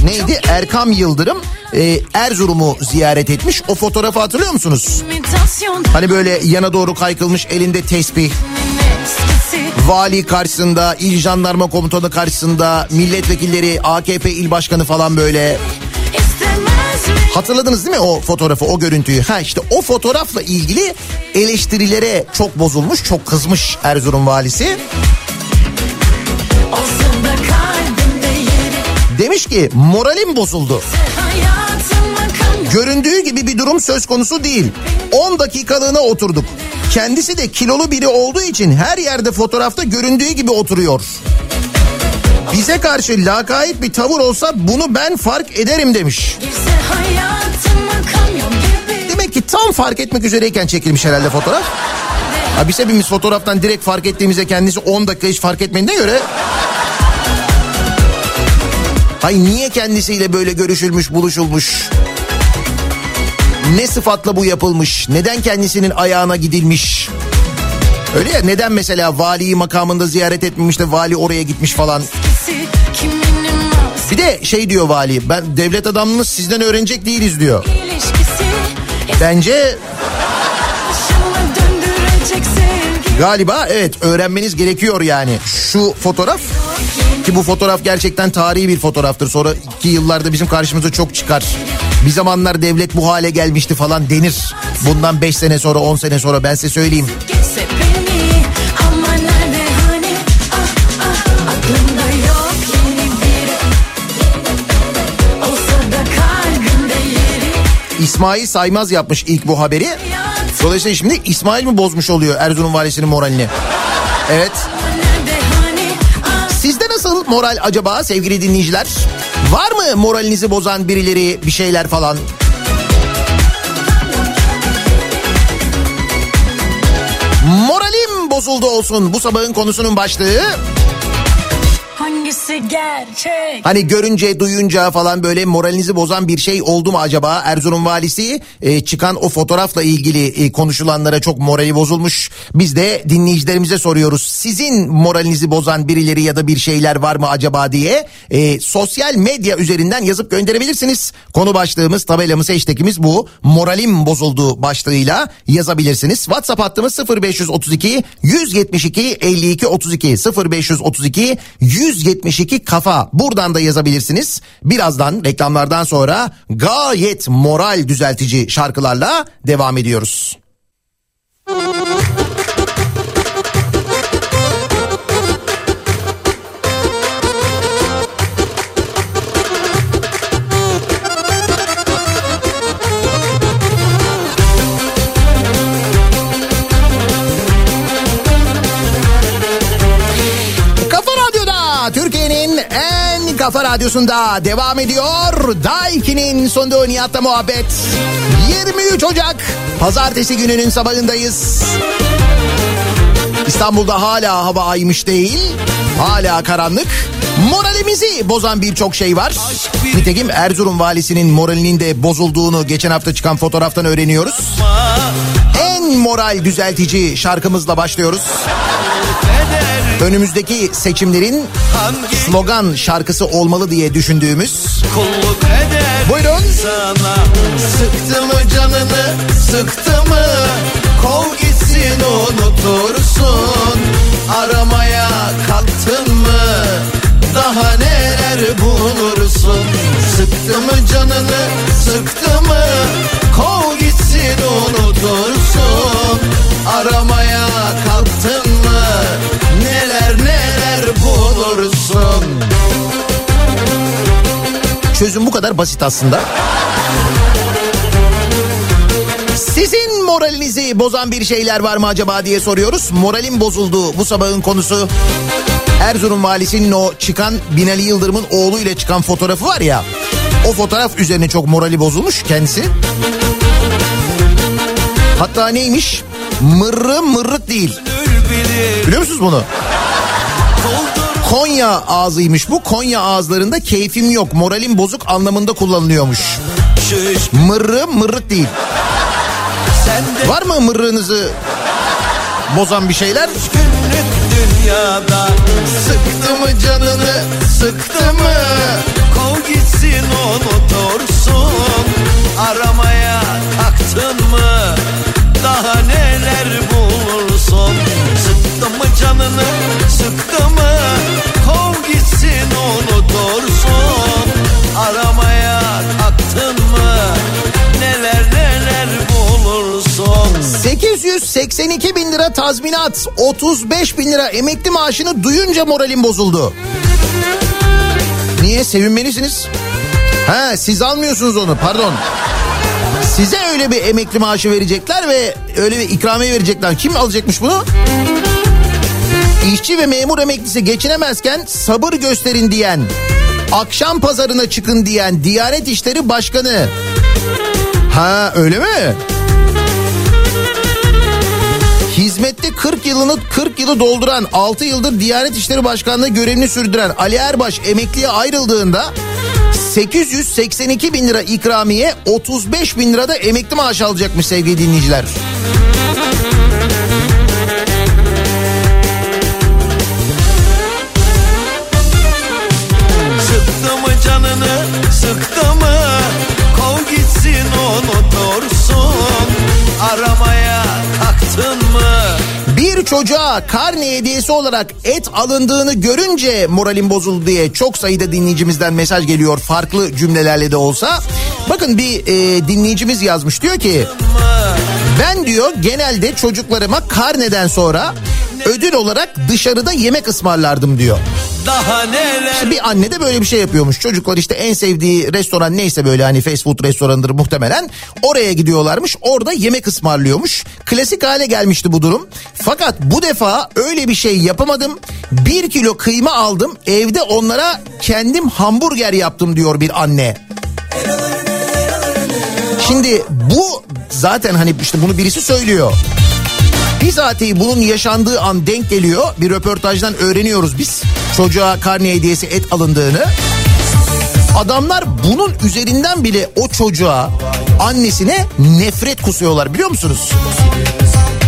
neydi Erkam Yıldırım e, Erzurum'u ziyaret etmiş. O fotoğrafı hatırlıyor musunuz? Hani böyle yana doğru kaykılmış elinde tesbih. Vali karşısında, il jandarma komutanı karşısında, milletvekilleri, AKP il başkanı falan böyle. Hatırladınız değil mi o fotoğrafı, o görüntüyü? Ha işte o fotoğrafla ilgili eleştirilere çok bozulmuş, çok kızmış Erzurum valisi. Demiş ki moralim bozuldu. Göründüğü gibi bir durum söz konusu değil. 10 dakikalığına oturduk. Kendisi de kilolu biri olduğu için her yerde fotoğrafta göründüğü gibi oturuyor. Bize karşı lakayt bir tavır olsa bunu ben fark ederim demiş. Demek ki tam fark etmek üzereyken çekilmiş herhalde fotoğraf. Ha biz hepimiz fotoğraftan direkt fark ettiğimizde kendisi 10 dakika hiç fark etmediğine göre... Hay niye kendisiyle böyle görüşülmüş, buluşulmuş? Ne sıfatla bu yapılmış? Neden kendisinin ayağına gidilmiş? Öyle ya neden mesela valiyi makamında ziyaret etmemiş de vali oraya gitmiş falan. Bir de şey diyor vali ben devlet adamını sizden öğrenecek değiliz diyor. Bence galiba evet öğrenmeniz gerekiyor yani. Şu fotoğraf ki bu fotoğraf gerçekten tarihi bir fotoğraftır. Sonra iki yıllarda bizim karşımıza çok çıkar. Bir zamanlar devlet bu hale gelmişti falan denir. Bundan 5 sene sonra 10 sene sonra ben size söyleyeyim. İsmail Saymaz yapmış ilk bu haberi. Dolayısıyla şimdi İsmail mi bozmuş oluyor Erzurum valisinin moralini? Evet. Sizde nasıl moral acaba sevgili dinleyiciler? Var mı moralinizi bozan birileri bir şeyler falan? Moralim bozuldu olsun bu sabahın konusunun başlığı. Gerçek? Hani görünce duyunca falan böyle moralinizi bozan bir şey oldu mu acaba? Erzurum valisi e, çıkan o fotoğrafla ilgili e, konuşulanlara çok morali bozulmuş. Biz de dinleyicilerimize soruyoruz. Sizin moralinizi bozan birileri ya da bir şeyler var mı acaba diye e, sosyal medya üzerinden yazıp gönderebilirsiniz. Konu başlığımız tabelamız hashtagimiz bu. Moralim bozuldu başlığıyla yazabilirsiniz. WhatsApp hattımız 0532 172 52 32 0532 172 kafa buradan da yazabilirsiniz. Birazdan reklamlardan sonra gayet moral düzeltici şarkılarla devam ediyoruz. Kafa radyosunda devam ediyor. Daiki'nin sonunda Nihat'la muhabbet. 23 Ocak pazartesi gününün sabahındayız. İstanbul'da hala hava aymış değil. Hala karanlık. Moralimizi bozan birçok şey var. Nitekim Erzurum valisinin moralinin de bozulduğunu geçen hafta çıkan fotoğraftan öğreniyoruz. En moral düzeltici şarkımızla başlıyoruz. Önümüzdeki seçimlerin slogan şarkısı olmalı diye düşündüğümüz. Buyurun. sana Sıktı mı canını sıktı mı? Kov gitsin unutursun. Aramaya kalktın mı? Daha neler bulursun? Sıktı mı canını sıktı mı? Kov gitsin unutursun. Aramaya Çözüm bu kadar basit aslında. Sizin moralinizi bozan bir şeyler var mı acaba diye soruyoruz. Moralim bozuldu bu sabahın konusu. Erzurum valisinin o çıkan Binali Yıldırım'ın oğluyla çıkan fotoğrafı var ya. O fotoğraf üzerine çok morali bozulmuş kendisi. Hatta neymiş? Mırrı mırrık değil. Biliyor musunuz bunu? Konya ağzıymış bu. Konya ağızlarında keyfim yok, moralim bozuk anlamında kullanılıyormuş. Mırrı mırrık değil. Var mı mırrığınızı bozan bir şeyler? günlük dünyada Sıktı mı canını sıktı mı Kov gitsin unutursun Aramaya kalktın mı Daha neler 882 bin lira tazminat, 35 bin lira emekli maaşını duyunca moralim bozuldu. Niye? Sevinmelisiniz. Ha siz almıyorsunuz onu pardon. Size öyle bir emekli maaşı verecekler ve öyle bir ikramiye verecekler. Kim alacakmış bunu? İşçi ve memur emeklisi geçinemezken sabır gösterin diyen, akşam pazarına çıkın diyen Diyanet İşleri Başkanı. Ha öyle mi? 40 yılını 40 yılı dolduran 6 yıldır Diyanet İşleri Başkanlığı görevini sürdüren Ali Erbaş emekliye ayrıldığında 882 bin lira ikramiye 35 bin lira da emekli maaşı alacakmış sevgili dinleyiciler. Sıktı mı canını sıktı mı Kov gitsin unutursun Aramaya kalktın mı Bir çocuğa karne hediyesi olarak et alındığını görünce moralim bozuldu diye çok sayıda dinleyicimizden mesaj geliyor farklı cümlelerle de olsa. Bakın bir e, dinleyicimiz yazmış diyor ki ben diyor genelde çocuklarıma karneden sonra ödül olarak dışarıda yemek ısmarlardım diyor. Daha neler İşte bir anne de böyle bir şey yapıyormuş. Çocuklar işte en sevdiği restoran neyse böyle hani fast food restoranıdır muhtemelen. Oraya gidiyorlarmış. Orada yemek ısmarlıyormuş. Klasik hale gelmişti bu durum. Fakat bu defa öyle bir şey yapamadım. Bir kilo kıyma aldım. Evde onlara kendim hamburger yaptım diyor bir anne. Şimdi bu zaten hani işte bunu birisi söylüyor. Bizatihi bunun yaşandığı an denk geliyor. Bir röportajdan öğreniyoruz biz. Çocuğa karne hediyesi et alındığını. Adamlar bunun üzerinden bile o çocuğa annesine nefret kusuyorlar biliyor musunuz?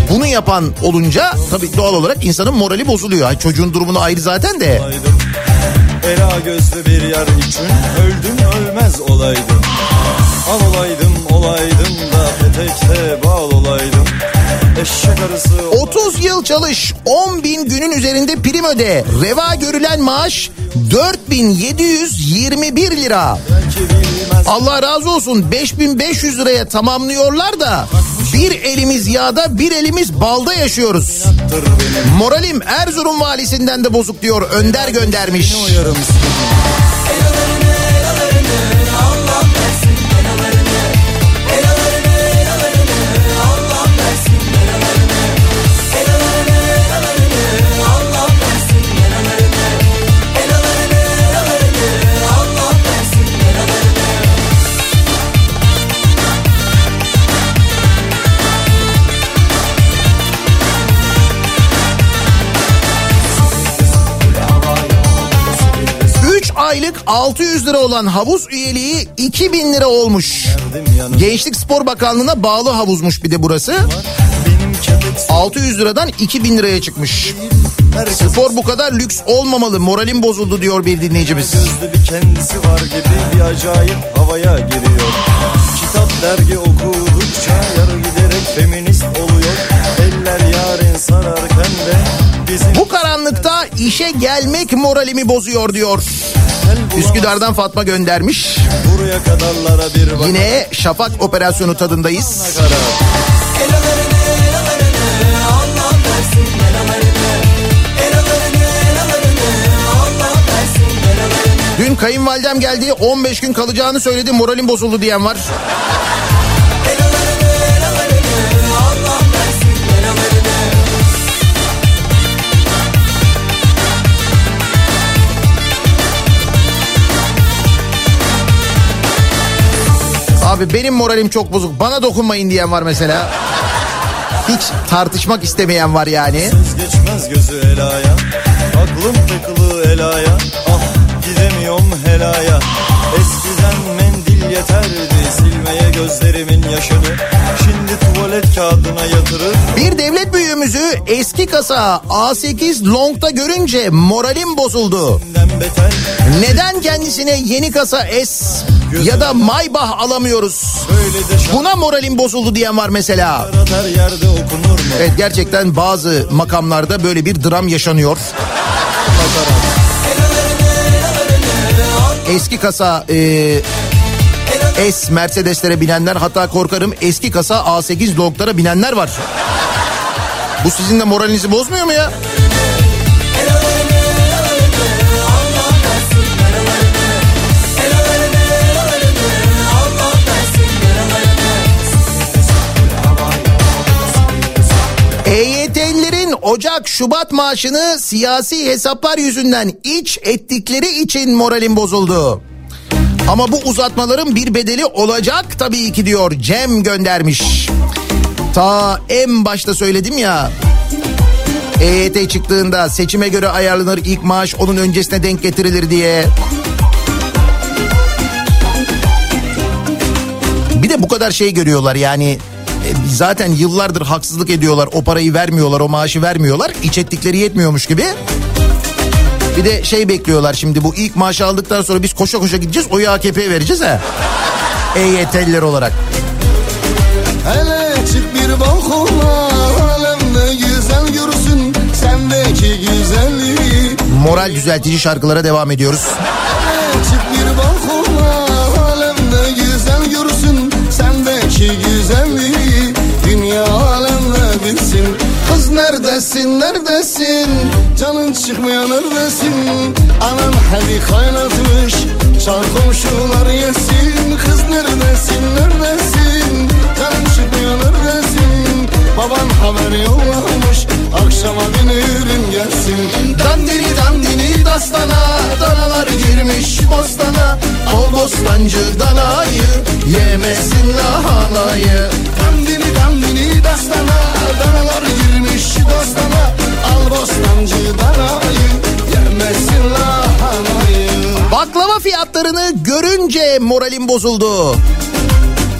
Bunu yapan olunca tabii doğal olarak insanın morali bozuluyor. Çocuğun durumunu ayrı zaten de. Ela gözlü bir yer için öldüm ölmez olaydım Al 30 yıl çalış 10 bin günün üzerinde prim öde. Reva görülen maaş 4721 lira. Allah razı olsun 5500 liraya tamamlıyorlar da bir elimiz yağda bir elimiz balda yaşıyoruz. Moralim Erzurum valisinden de bozuk diyor Önder göndermiş. Üç aylık 600 lira olan havuz üyeliği 2000 lira olmuş. Gençlik Spor Bakanlığı'na bağlı havuzmuş bir de burası. 600 liradan 2000 liraya çıkmış. Spor bu kadar lüks olmamalı. Moralim bozuldu diyor bir dinleyicimiz. Gözlü bir kendisi var gibi bir acayip havaya giriyor Kitap dergi okudukça yarı giderek feminist oluyor Eller yarın sararken de bizim Bu karanlıkta işe gelmek moralimi bozuyor diyor. Üsküdar'dan Fatma göndermiş. Yine şafak operasyonu tadındayız. Dün kayınvalidem geldi 15 gün kalacağını söyledi moralim bozuldu diyen var. Abi benim moralim çok bozuk. Bana dokunmayın diyen var mesela. Hiç tartışmak istemeyen var yani. Geçmez gözü elaya Aklım tıkılı elaya Ah gidemiyorum helaya Eskiden mendil yeterdi gözlerimin yaşını Şimdi tuvalet kağıdına yatırır Bir devlet büyüğümüzü eski kasa A8 Long'da görünce moralim bozuldu. Neden kendisine yeni kasa S ya da Maybach alamıyoruz? Buna moralim bozuldu diyen var mesela. Evet gerçekten bazı makamlarda böyle bir dram yaşanıyor. Eski kasa e, S Mercedes'lere binenler hatta korkarım eski kasa A8 Long'lara binenler var. Bu sizin de moralinizi bozmuyor mu ya? EYT'lilerin Ocak Şubat maaşını siyasi hesaplar yüzünden iç ettikleri için moralim bozuldu. Ama bu uzatmaların bir bedeli olacak tabii ki diyor Cem göndermiş. Ta en başta söyledim ya. EYT çıktığında seçime göre ayarlanır ilk maaş onun öncesine denk getirilir diye. Bir de bu kadar şey görüyorlar yani e, zaten yıllardır haksızlık ediyorlar o parayı vermiyorlar o maaşı vermiyorlar iç ettikleri yetmiyormuş gibi. Bir de şey bekliyorlar şimdi bu ilk maaşı aldıktan sonra biz koşa koşa gideceğiz oyu AKP'ye vereceğiz ha. EYT'liler olarak. Hele çık bir balkona Alemde güzel görsün Sendeki güzelliği Moral düzeltici şarkılara devam ediyoruz. Hele çık bir balkona Alemde güzel görsün Sendeki güzelliği neredesin neredesin? Canın çıkmıyor neredesin? Anan hadi kaynatmış Çar komşular yesin. Kız neredesin neredesin? Canın çıkmıyor neredesin? Baban haber yollamış Akşama binirim gelsin. Dandini dandini dastana Danalar girmiş bostana Al bostancı danayı Yemesin lahanayı Dandini dandini dastana Danalar girmiş bostana Al bostancı danayı Yemesin lahanayı Baklava fiyatlarını görünce moralim bozuldu.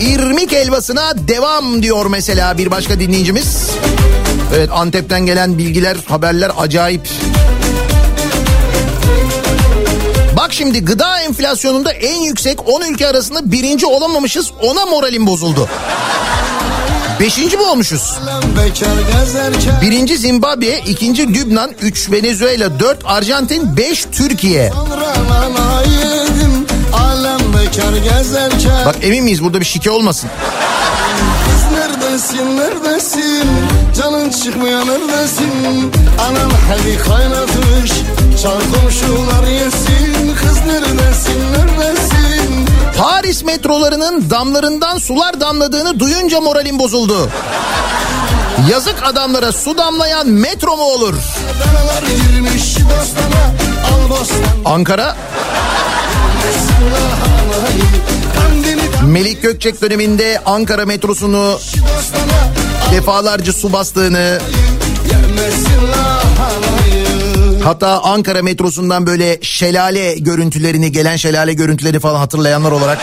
İrmik helvasına devam diyor mesela bir başka dinleyicimiz. Evet Antep'ten gelen bilgiler, haberler acayip. Şimdi gıda enflasyonunda en yüksek 10 ülke arasında birinci olamamışız ona moralim bozuldu. Beşinci mi olmuşuz? Birinci Zimbabwe, ikinci Lübnan, üç Venezuela, dört Arjantin, beş Türkiye. Bak emin miyiz burada bir şike olmasın? Neredesin neredesin Canın çıkmıyor neredesin Anan hadi kaynatmış. Çar komşular yesin. Kız neredesin neredesin? Paris metrolarının damlarından sular damladığını duyunca moralim bozuldu. Yazık adamlara su damlayan metro mu olur? Ankara? Melik Gökçek döneminde Ankara metrosunu defalarca su bastığını hatta Ankara metrosundan böyle şelale görüntülerini gelen şelale görüntüleri falan hatırlayanlar olarak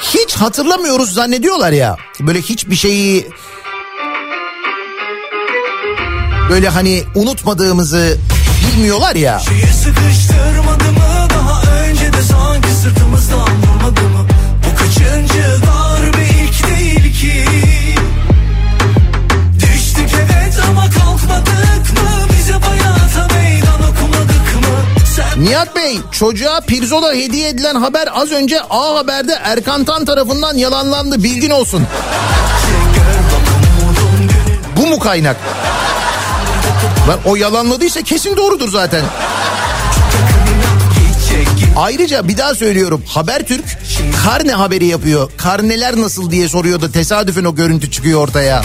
hiç hatırlamıyoruz zannediyorlar ya. Böyle hiçbir şeyi böyle hani unutmadığımızı bilmiyorlar ya. Şeye sıkıştırmadı mı daha önce de sanki sırtımızdan vurmadı mı Nihat Bey çocuğa pirzola hediye edilen haber az önce A Haber'de Erkan Tan tarafından yalanlandı bilgin olsun. Bu mu kaynak? Lan o yalanladıysa kesin doğrudur zaten. Ayrıca bir daha söylüyorum Habertürk karne haberi yapıyor. Karneler nasıl diye soruyor da tesadüfen o görüntü çıkıyor ortaya.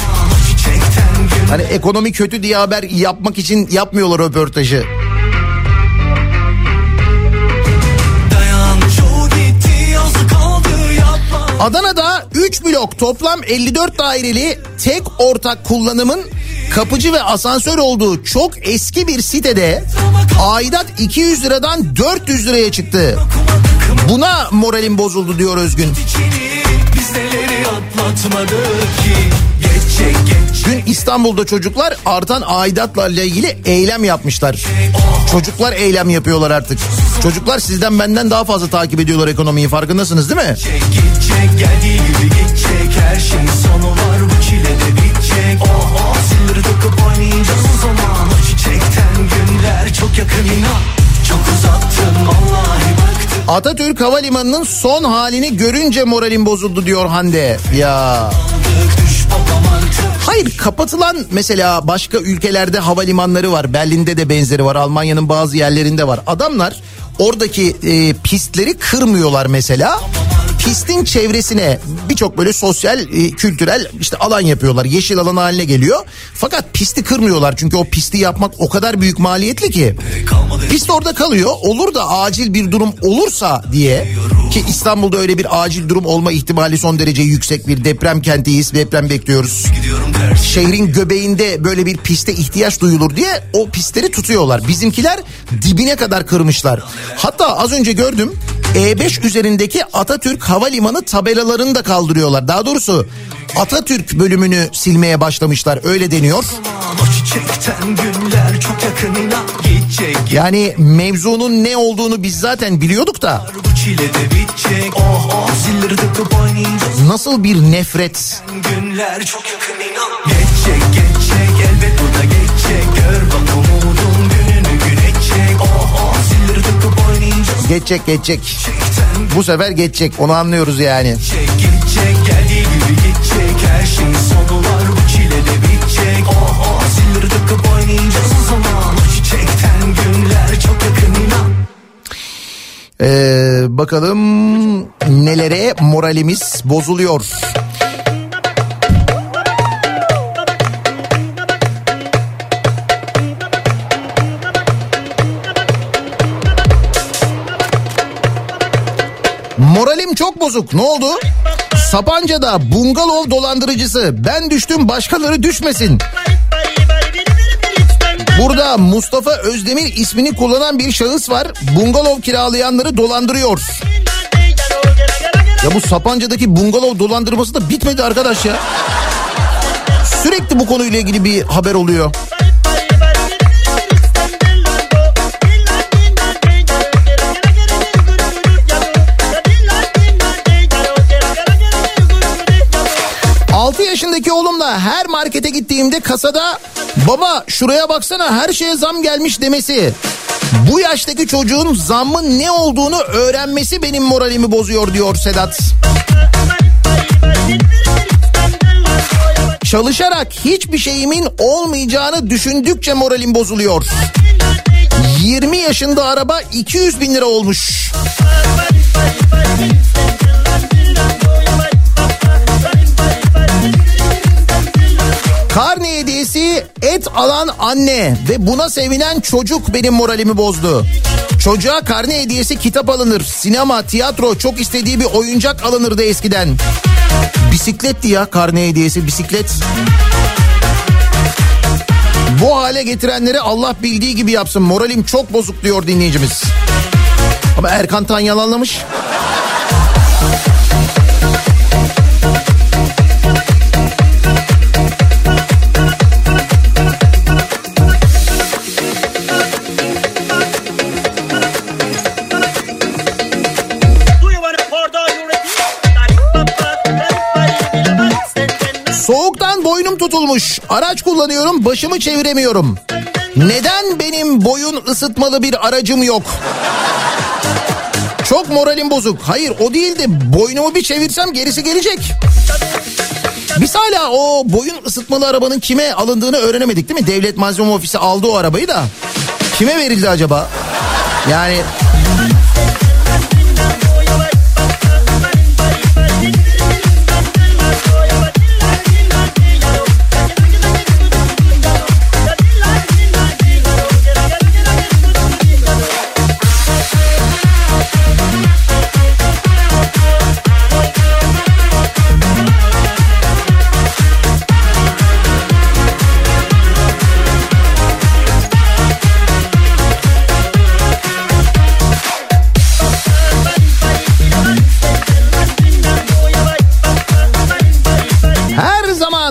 Hani ekonomi kötü diye haber yapmak için yapmıyorlar röportajı. Adana'da 3 blok toplam 54 daireli tek ortak kullanımın kapıcı ve asansör olduğu çok eski bir sitede aidat 200 liradan 400 liraya çıktı. Buna moralim bozuldu diyor Özgün. Batmadı ki Dün İstanbul'da çocuklar artan aidatlarla ilgili eylem yapmışlar. Çocuklar eylem yapıyorlar artık. Çocuklar sizden benden daha fazla takip ediyorlar ekonomiyi farkındasınız değil mi? Gidecek geldiği gibi gidecek Her şeyin sonu var bu çile de bitecek Oh oh zilleri takıp oynayacağız o zaman O çiçekten günler çok yakın inan Çok uzattın vallahi bıktım Atatürk Havalimanı'nın son halini görünce moralim bozuldu diyor Hande. Ya artık Hayır kapatılan mesela başka ülkelerde havalimanları var. Berlin'de de benzeri var. Almanya'nın bazı yerlerinde var. Adamlar oradaki e, pistleri kırmıyorlar mesela. Pistin çevresine birçok böyle sosyal, e, kültürel işte alan yapıyorlar. Yeşil alan haline geliyor. Fakat pisti kırmıyorlar. Çünkü o pisti yapmak o kadar büyük maliyetli ki. Pist orada kalıyor. Olur da acil bir durum olursa diye ki İstanbul'da öyle bir acil durum olma ihtimali son derece yüksek bir deprem kentiyiz. Deprem bekliyoruz. Şehrin göbeğinde böyle bir piste ihtiyaç duyulur diye o pistleri tutuyorlar. Bizimkiler dibine kadar kırmışlar. Hatta az önce gördüm E5 üzerindeki Atatürk Havalimanı tabelalarını da kaldırıyorlar. Daha doğrusu Atatürk bölümünü silmeye başlamışlar öyle deniyor. Yani mevzunun ne olduğunu biz zaten biliyorduk da. Nasıl bir nefret? Geçecek geçecek elbet bu da geçecek Gör bak geçecek geçecek. Bu sefer geçecek onu anlıyoruz yani. geçecek Geldiği gibi gidecek Her şeyin sonu var bu çile de bitecek Oh oh zilleri oynayacağız o zaman O çiçekten günler çok yakın inan Ee, bakalım nelere moralimiz bozuluyor. Moralim çok bozuk. Ne oldu? Sapanca'da bungalov dolandırıcısı. Ben düştüm başkaları düşmesin. Burada Mustafa Özdemir ismini kullanan bir şahıs var. Bungalov kiralayanları dolandırıyor. Ya bu Sapanca'daki bungalov dolandırması da bitmedi arkadaş ya. Sürekli bu konuyla ilgili bir haber oluyor. Markete gittiğimde kasada baba şuraya baksana her şeye zam gelmiş demesi. Bu yaştaki çocuğun zammın ne olduğunu öğrenmesi benim moralimi bozuyor diyor Sedat. Çalışarak hiçbir şeyimin olmayacağını düşündükçe moralim bozuluyor. 20 yaşında araba 200 bin lira olmuş. Karne hediyesi et alan anne ve buna sevinen çocuk benim moralimi bozdu. Çocuğa karne hediyesi kitap alınır, sinema, tiyatro çok istediği bir oyuncak alınırdı eskiden. Bisikletti ya karne hediyesi bisiklet. Bu hale getirenleri Allah bildiği gibi yapsın. Moralim çok bozuk diyor dinleyicimiz. Ama Erkan Tan yalanlamış. Soğuktan boynum tutulmuş. Araç kullanıyorum başımı çeviremiyorum. Neden benim boyun ısıtmalı bir aracım yok? Çok moralim bozuk. Hayır o değil de boynumu bir çevirsem gerisi gelecek. Biz hala o boyun ısıtmalı arabanın kime alındığını öğrenemedik değil mi? Devlet Malzeme Ofisi aldı o arabayı da. Kime verildi acaba? Yani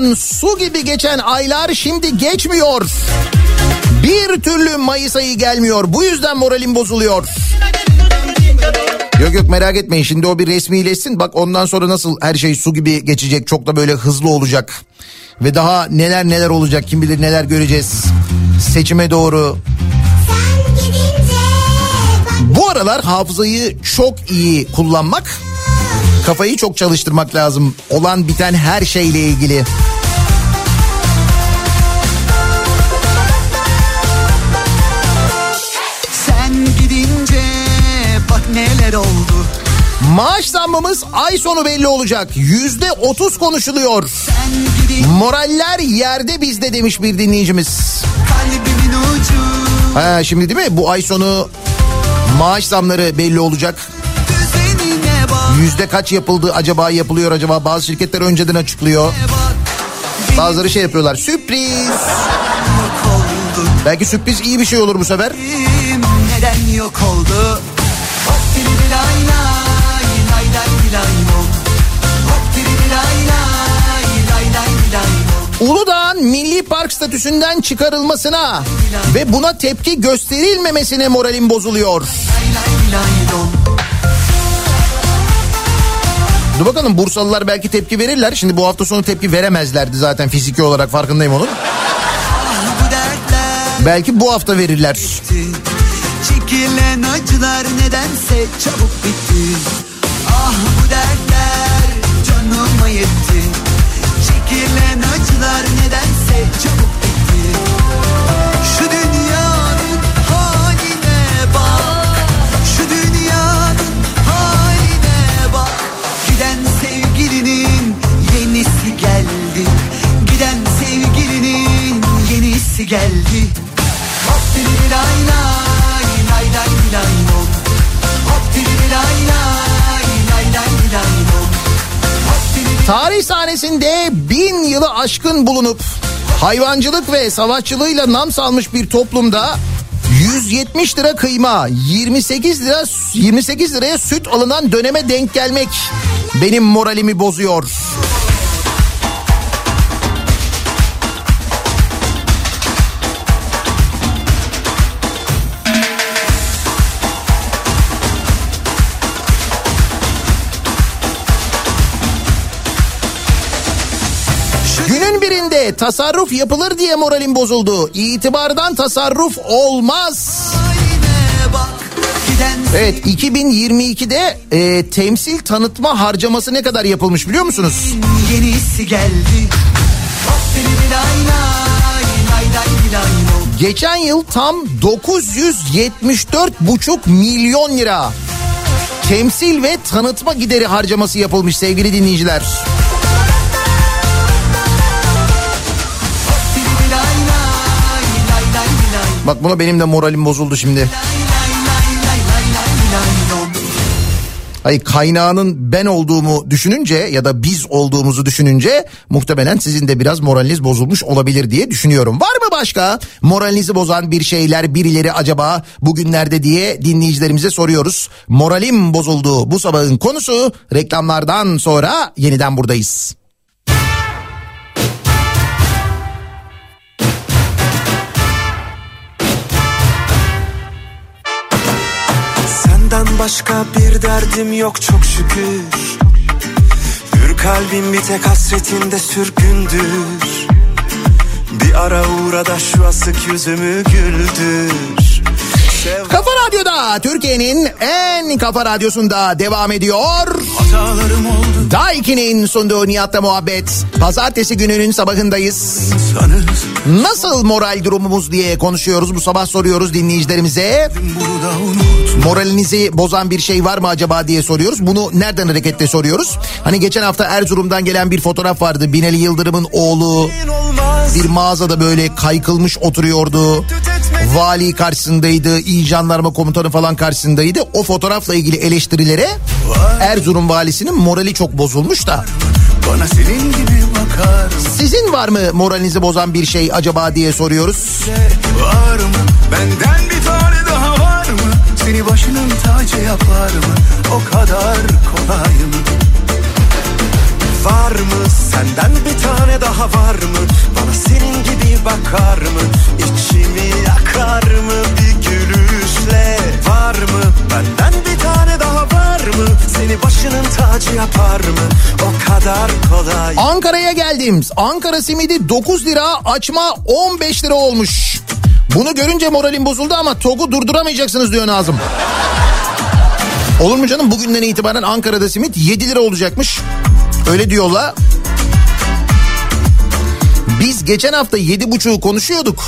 Ulan su gibi geçen aylar şimdi geçmiyor. Bir türlü Mayıs ayı gelmiyor. Bu yüzden moralim bozuluyor. Yok yok merak etmeyin şimdi o bir resmileşsin. Bak ondan sonra nasıl her şey su gibi geçecek. Çok da böyle hızlı olacak. Ve daha neler neler olacak kim bilir neler göreceğiz. Seçime doğru. Bu aralar hafızayı çok iyi kullanmak, kafayı çok çalıştırmak lazım. Olan biten her şeyle ilgili. Maaş zammımız ay sonu belli olacak. Yüzde otuz konuşuluyor. Moraller yerde bizde demiş bir dinleyicimiz. Ha, şimdi değil mi bu ay sonu maaş zamları belli olacak. Yüzde kaç yapıldı acaba yapılıyor acaba bazı şirketler önceden açıklıyor. Bazıları şey yapıyorlar sürpriz. Belki sürpriz iyi bir şey olur bu sefer. Neden yok oldu milli park statüsünden çıkarılmasına ve buna tepki gösterilmemesine moralim bozuluyor. Dur bakalım Bursalılar belki tepki verirler. Şimdi bu hafta sonu tepki veremezlerdi zaten fiziki olarak farkındayım onun. Belki bu hafta verirler. Çekilen acılar nedense çabuk bitti Ah bu dertler canıma yetti Çekilen acılar Tarih sahnesinde bin yılı aşkın bulunup hayvancılık ve savaşçılığıyla nam salmış bir toplumda 170 lira kıyma, 28 lira 28 liraya süt alınan döneme denk gelmek benim moralimi bozuyor. Tasarruf yapılır diye moralim bozuldu. İtibardan tasarruf olmaz. Evet 2022'de e, temsil tanıtma harcaması ne kadar yapılmış biliyor musunuz? Geçen yıl tam 974,5 milyon lira temsil ve tanıtma gideri harcaması yapılmış sevgili dinleyiciler. Bak buna benim de moralim bozuldu şimdi. Hayır kaynağının ben olduğumu düşününce ya da biz olduğumuzu düşününce muhtemelen sizin de biraz moraliniz bozulmuş olabilir diye düşünüyorum. Var mı başka moralinizi bozan bir şeyler birileri acaba bugünlerde diye dinleyicilerimize soruyoruz. Moralim bozuldu bu sabahın konusu reklamlardan sonra yeniden buradayız. Senden başka bir derdim yok çok şükür. Hür kalbim bir tek hasretinde sürgündür. Bir ara uğra da şu asık yüzümü güldür Kafa Radyo'da Türkiye'nin en kafa radyosunda devam ediyor. Daiki'nin sunduğu Nihat'la muhabbet. Pazartesi gününün sabahındayız. Nasıl moral durumumuz diye konuşuyoruz. Bu sabah soruyoruz dinleyicilerimize. Moralinizi bozan bir şey var mı acaba diye soruyoruz. Bunu nereden hareketle soruyoruz? Hani geçen hafta Erzurum'dan gelen bir fotoğraf vardı. Binali Yıldırım'ın oğlu bir mağazada böyle kaykılmış oturuyordu. Vali karşısındaydı, il jandarma komutanı falan karşısındaydı. O fotoğrafla ilgili eleştirilere Erzurum valisinin morali çok bozulmuş da. Bana senin gibi bakar Sizin var mı moralinizi bozan bir şey acaba diye soruyoruz. Var mı? Benden bir tane daha var mı? Seni başının tacı yapar mı? O kadar kolay mı? Var mı? Senden bir tane daha var mı? Bana senin gibi bakar mı? İç geldim. Ankara simidi 9 lira açma 15 lira olmuş. Bunu görünce moralim bozuldu ama TOG'u durduramayacaksınız diyor Nazım. Olur mu canım bugünden itibaren Ankara'da simit 7 lira olacakmış. Öyle diyorlar. Biz geçen hafta 7,5'u konuşuyorduk.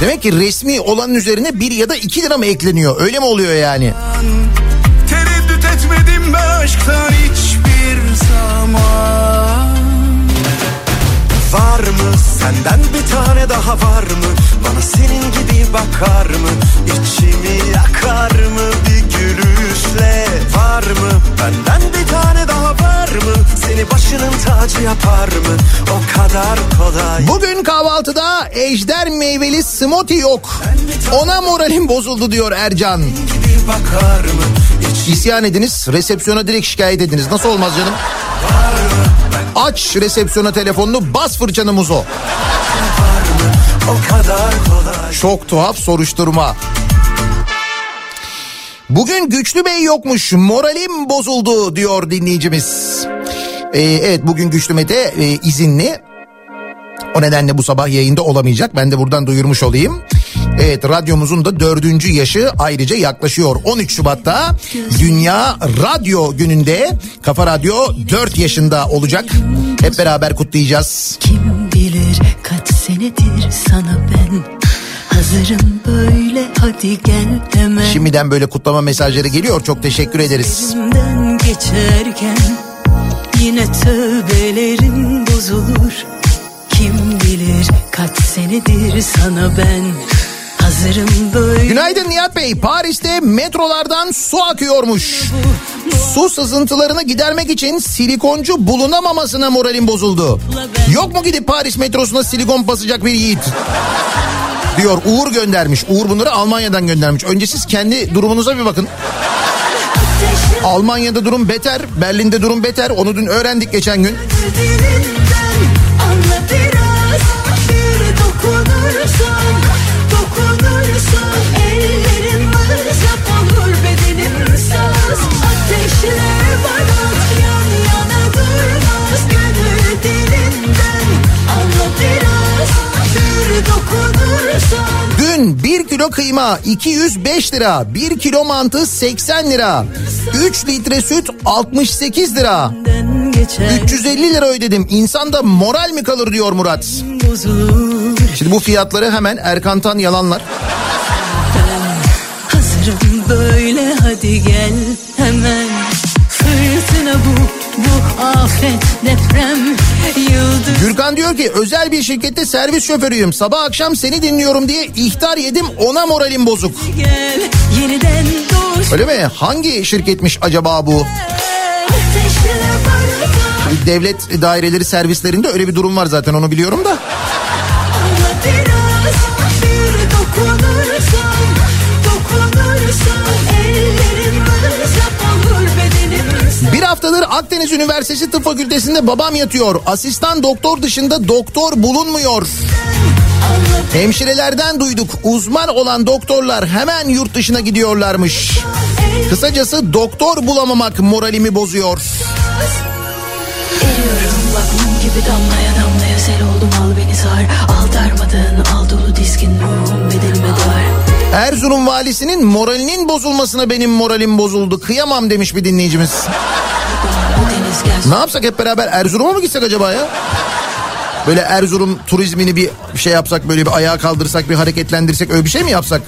Demek ki resmi olanın üzerine 1 ya da 2 lira mı ekleniyor? Öyle mi oluyor yani? Tereddüt etmedim ben aşktan senden bir tane daha var mı Bana senin gibi bakar mı İçimi yakar mı bir gülüşle Var mı benden bir tane daha var mı Seni başının tacı yapar mı O kadar kolay Bugün kahvaltıda ejder meyveli smoothie yok. Ona moralim bozuldu diyor Ercan. İsyan ediniz, resepsiyona direkt şikayet ediniz. Nasıl olmaz canım? Aç resepsiyona telefonunu, bas fırçanı muzo. Çok tuhaf soruşturma. Bugün Güçlü Bey yokmuş, moralim bozuldu diyor dinleyicimiz. Ee, evet bugün Güçlü Mete e, izinli. O nedenle bu sabah yayında olamayacak. Ben de buradan duyurmuş olayım. Evet radyomuzun da dördüncü yaşı ayrıca yaklaşıyor. 13 Şubat'ta Dünya Radyo Günü'nde Kafa Radyo 4 yaşında olacak. Hep beraber kutlayacağız. Kim bilir kaç senedir sana ben Hazırım böyle hadi gel hemen Şimdiden böyle kutlama mesajları geliyor. Çok teşekkür ederiz. Geçerken Yine tövbelerim bozulur Kim bilir kaç senedir sana ben Hazırım böyle Günaydın Nihat Bey. Paris'te metrolardan su akıyormuş. Su sızıntılarını gidermek için silikoncu bulunamamasına moralim bozuldu. Yok mu gidip Paris metrosuna silikon basacak bir yiğit? Diyor Uğur göndermiş. Uğur bunları Almanya'dan göndermiş. Önce siz kendi durumunuza bir bakın. Almanya'da durum beter, Berlin'de durum beter. Onu dün öğrendik geçen gün. Kıyma 205 lira, 1 kilo mantı 80 lira, 3 litre süt 68 lira. Den geçer 350 lira ödedim. İnsanda moral mi kalır diyor Murat. Şimdi bu fiyatları hemen Erkantan yalanlar. Hazırım böyle hadi gel hemen Fırtına bu, bu afet deprem Yıldız Gürkan diyor ki özel bir şirkette servis şoförüyüm. Sabah akşam seni dinliyorum diye ihtar yedim ona moralim bozuk. gel Yeniden doğuş Öyle mi? Hangi şirketmiş acaba bu? Devlet daireleri servislerinde öyle bir durum var zaten onu biliyorum da. Haftadır Akdeniz Üniversitesi Tıp Fakültesi'nde babam yatıyor. Asistan doktor dışında doktor bulunmuyor. Hemşirelerden duyduk. Uzman olan doktorlar hemen yurt dışına gidiyorlarmış. Kısacası doktor bulamamak moralimi bozuyor. Eriyorum bak mum gibi damlaya damlaya sel oldum al beni sar Al darmadağın al dolu diskin ruhum bedenime dar Erzurum valisinin moralinin bozulmasına benim moralim bozuldu. Kıyamam demiş bir dinleyicimiz. Ne yapsak hep beraber Erzurum'a mı gitsek acaba ya? Böyle Erzurum turizmini bir şey yapsak böyle bir ayağa kaldırsak bir hareketlendirsek öyle bir şey mi yapsak?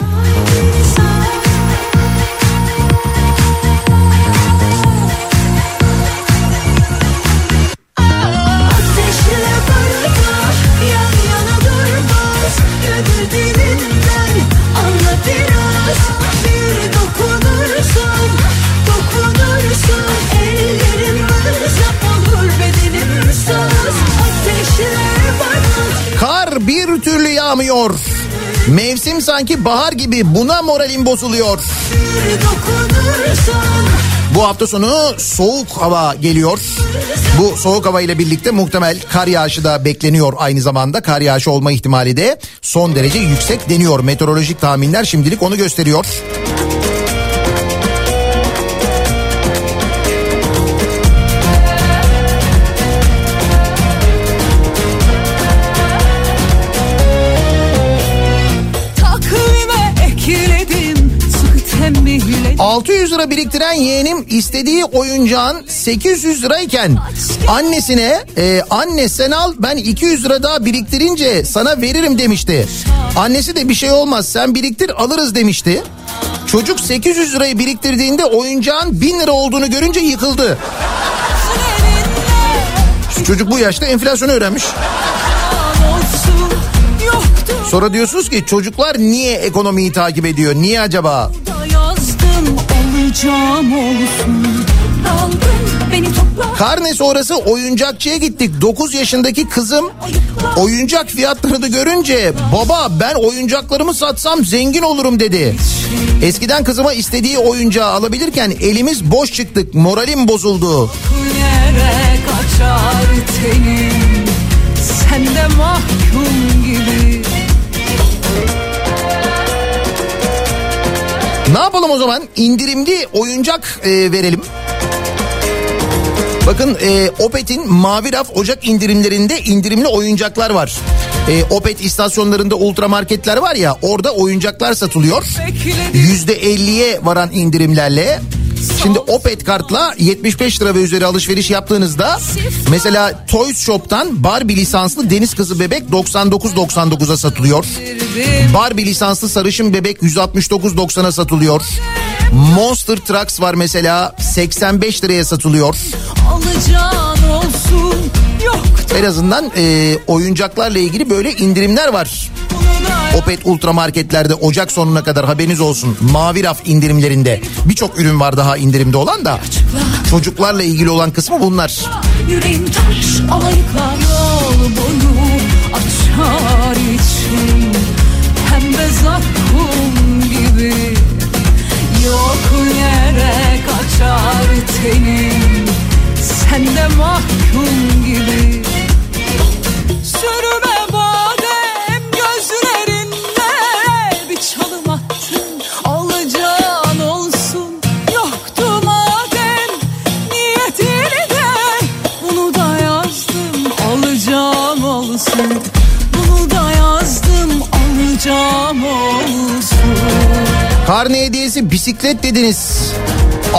Yağmıyor. Mevsim sanki bahar gibi buna moralim bozuluyor. Bu hafta sonu soğuk hava geliyor. Bu soğuk hava ile birlikte muhtemel kar yağışı da bekleniyor aynı zamanda. Kar yağışı olma ihtimali de son derece yüksek deniyor. Meteorolojik tahminler şimdilik onu gösteriyor. 600 lira biriktiren yeğenim istediği oyuncağın 800 lirayken annesine e, anne sen al ben 200 lira daha biriktirince sana veririm demişti. Annesi de bir şey olmaz sen biriktir alırız demişti. Çocuk 800 lirayı biriktirdiğinde oyuncağın 1000 lira olduğunu görünce yıkıldı. Çocuk bu yaşta enflasyonu öğrenmiş. Sonra diyorsunuz ki çocuklar niye ekonomiyi takip ediyor? Niye acaba? Olacağım olsun Karne sonrası oyuncakçıya gittik. 9 yaşındaki kızım oyuncak fiyatlarını görünce baba ben oyuncaklarımı satsam zengin olurum dedi. Eskiden kızıma istediği oyuncağı alabilirken elimiz boş çıktık. Moralim bozuldu. Sen de mahkum Ne yapalım o zaman? İndirimli oyuncak e, verelim. Bakın e, Opet'in Mavi Raf Ocak indirimlerinde indirimli oyuncaklar var. E, Opet istasyonlarında ultramarketler var ya orada oyuncaklar satılıyor. Yüzde 50'ye varan indirimlerle. Şimdi Opet kartla 75 lira ve üzeri alışveriş yaptığınızda mesela Toys Shop'tan Barbie lisanslı deniz kızı bebek 99.99'a satılıyor. Barbie lisanslı sarışın bebek 169.90'a satılıyor. Monster Trucks var mesela 85 liraya satılıyor. Alacağın olsun yoktu En azından e, oyuncaklarla ilgili böyle indirimler var. Opet ultramarketlerde Ocak sonuna kadar haberiniz olsun. Mavi raf indirimlerinde. Birçok ürün var daha indirimde olan da. Çocuklarla ilgili olan kısmı bunlar. Yüreğim taş alayıklar yol boyu açar için Pembe zakkum gibi Yok yere kaçar tenim Sen de mahkum gibi. Sürme badem gözlerinde Bir çalım attın. Alacağın olsun Yoktu madem. Niyetini Bunu da yazdım alacağım olsun. Bunu da yazdım alacağım olsun. Karne hediyesi bisiklet dediniz.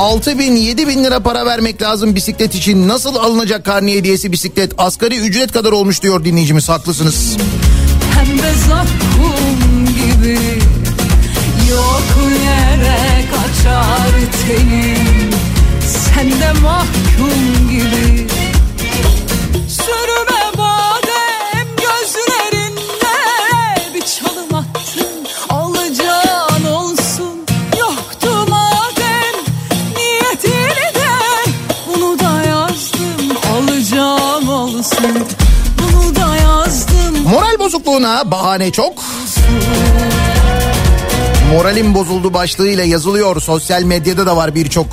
6 bin 7 bin lira para vermek lazım bisiklet için. Nasıl alınacak karne hediyesi bisiklet? Asgari ücret kadar olmuş diyor dinleyicimiz haklısınız. Pembe zakkum gibi Yok yere kaçar tenim Sen de mahkum gibi Bozukluğuna bahane çok. Moralim bozuldu başlığıyla yazılıyor. Sosyal medyada da var birçok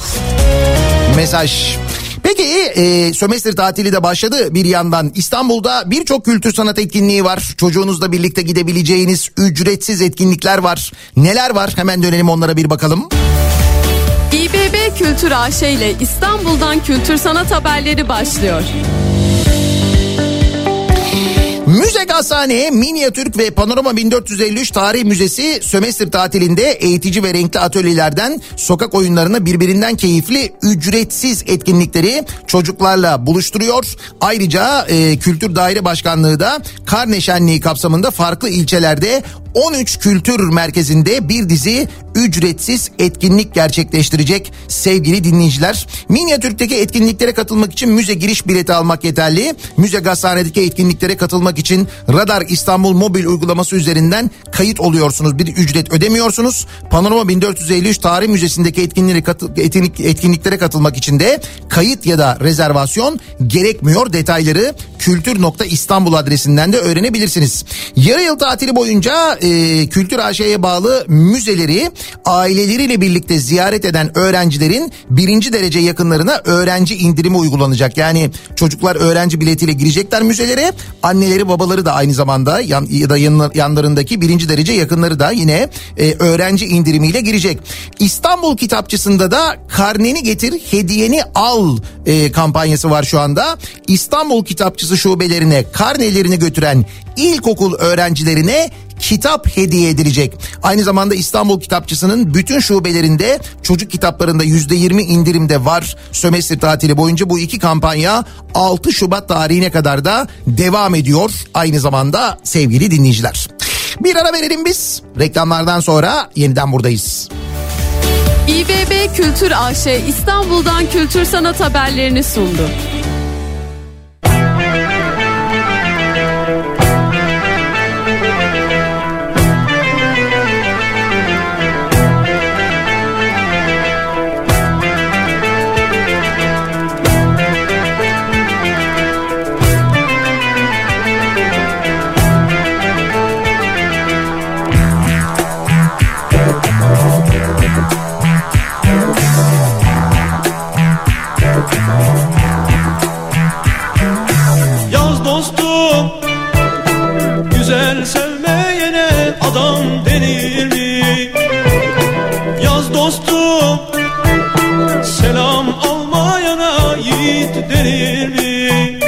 mesaj. Peki e, sömestr tatili de başladı bir yandan. İstanbul'da birçok kültür sanat etkinliği var. Çocuğunuzla birlikte gidebileceğiniz ücretsiz etkinlikler var. Neler var? Hemen dönelim onlara bir bakalım. İBB Kültür AŞ ile İstanbul'dan kültür sanat haberleri başlıyor. Müze Gazhane, Minyatürk ve Panorama 1453 Tarih Müzesi sömestr tatilinde eğitici ve renkli atölyelerden sokak oyunlarına birbirinden keyifli ücretsiz etkinlikleri çocuklarla buluşturuyor. Ayrıca e, Kültür Daire Başkanlığı da Karne Şenliği kapsamında farklı ilçelerde 13 kültür merkezinde bir dizi ücretsiz etkinlik gerçekleştirecek sevgili dinleyiciler. Minyatürk'teki etkinliklere katılmak için müze giriş bileti almak yeterli. Müze Gazhane'deki etkinliklere katılmak için Radar İstanbul mobil uygulaması üzerinden kayıt oluyorsunuz. Bir ücret ödemiyorsunuz. Panorama 1453 Tarih Müzesi'ndeki etkinliklere, katı- etkinlik, etkinliklere katılmak için de kayıt ya da rezervasyon gerekmiyor. Detayları kültür.istanbul adresinden de öğrenebilirsiniz. Yarı yıl tatili boyunca e, Kültür AŞ'ye bağlı müzeleri aileleriyle birlikte ziyaret eden öğrencilerin birinci derece yakınlarına öğrenci indirimi uygulanacak. Yani çocuklar öğrenci biletiyle girecekler müzelere. Anneleri babaları da aynı zamanda yan, ya da yanlar- yanlarındaki birinci derece yakınları da yine e, öğrenci indirimiyle girecek. İstanbul Kitapçısı'nda da karneni getir hediyeni al e, kampanyası var şu anda. İstanbul Kitapçısı şubelerine karnelerini götüren ilkokul öğrencilerine kitap hediye edilecek. Aynı zamanda İstanbul Kitapçısı'nın bütün şubelerinde çocuk kitaplarında %20 indirimde var. Sömestr tatili boyunca bu iki kampanya 6 Şubat tarihine kadar da devam ediyor. Aynı zamanda sevgili dinleyiciler. Bir ara verelim biz. Reklamlardan sonra yeniden buradayız. İBB Kültür AŞ İstanbul'dan kültür sanat haberlerini sundu. Denir mi? Yaz dostum Selam almayana yiğit denir mi?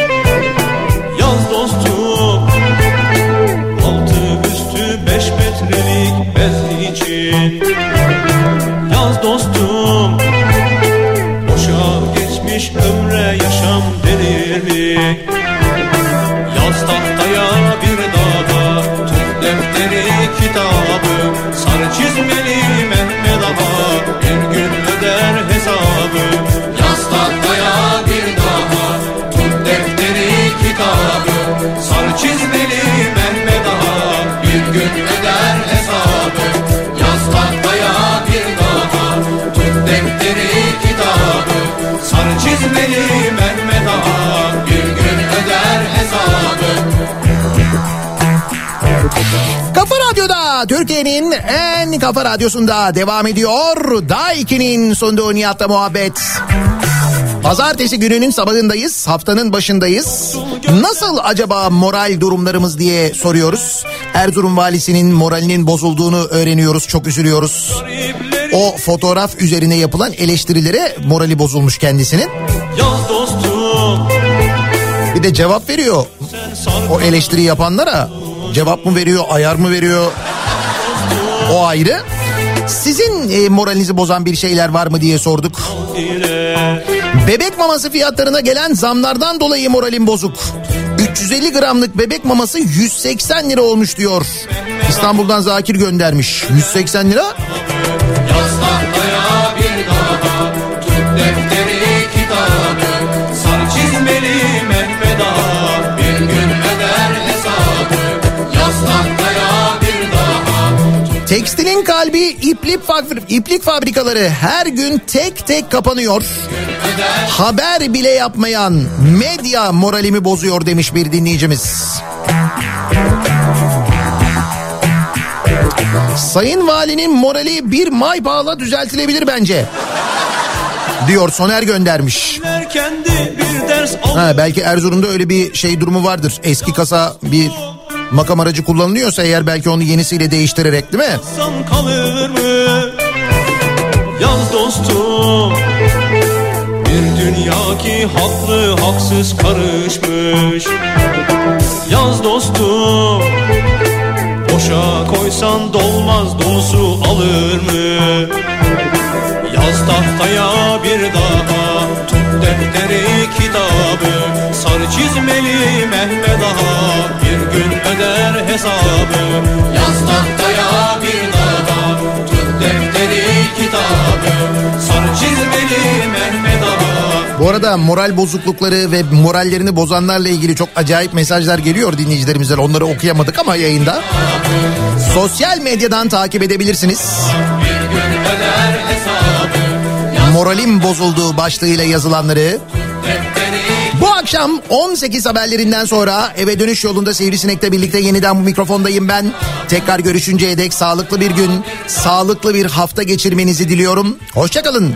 Çizmeli Mehmet Ağa. Bir gün öder hesabı? Yaz tahtaya bir daha. Tut defteri kitabı. Sarı çizmeli Mehmet Ağa. Bir gün öder hesabı? Yaz tahtaya bir daha. Tut defteri kitabı. Sarı çizmeli Türkiye'nin en kafa radyosunda devam ediyor. Daiki'nin sunduğu Nihat'la muhabbet. Pazartesi gününün sabahındayız, haftanın başındayız. Nasıl acaba moral durumlarımız diye soruyoruz. Erzurum valisinin moralinin bozulduğunu öğreniyoruz, çok üzülüyoruz. O fotoğraf üzerine yapılan eleştirilere morali bozulmuş kendisinin. Bir de cevap veriyor o eleştiri yapanlara. Cevap mı veriyor, ayar mı veriyor? O ayrı. Sizin e, moralinizi bozan bir şeyler var mı diye sorduk. Bebek maması fiyatlarına gelen zamlardan dolayı moralim bozuk. 350 gramlık bebek maması 180 lira olmuş diyor. İstanbul'dan Zakir göndermiş. 180 lira. Tekstilin kalbi iplik, iplik fabrikaları her gün tek tek kapanıyor. Haber bile yapmayan medya moralimi bozuyor demiş bir dinleyicimiz. Sayın Valinin morali bir may bağla düzeltilebilir bence. Diyor Soner göndermiş. Ha, belki Erzurum'da öyle bir şey durumu vardır. Eski kasa bir makam aracı kullanılıyorsa eğer belki onu yenisiyle değiştirerek değil mi? Kalır mı? Yaz dostum Bir dünya ki haklı haksız karışmış Yaz dostum Boşa koysan dolmaz dolusu alır mı? Yaz tahtaya bir daha Tut defteri kitabı Sarı çizmeli Mehmet Ağa Öder hesabı Yaz tahtaya bir daha Tut defteri kitabı Sarı çizmeli Mehmet Ağa Bu arada moral bozuklukları ve morallerini bozanlarla ilgili çok acayip mesajlar geliyor dinleyicilerimizden. Onları okuyamadık ama yayında. Sosyal medyadan takip edebilirsiniz. Moralim bozulduğu başlığıyla yazılanları. Akşam 18 haberlerinden sonra eve dönüş yolunda Sivrisinek'le birlikte yeniden bu mikrofondayım ben. Tekrar görüşünceye dek sağlıklı bir gün, sağlıklı bir hafta geçirmenizi diliyorum. Hoşçakalın.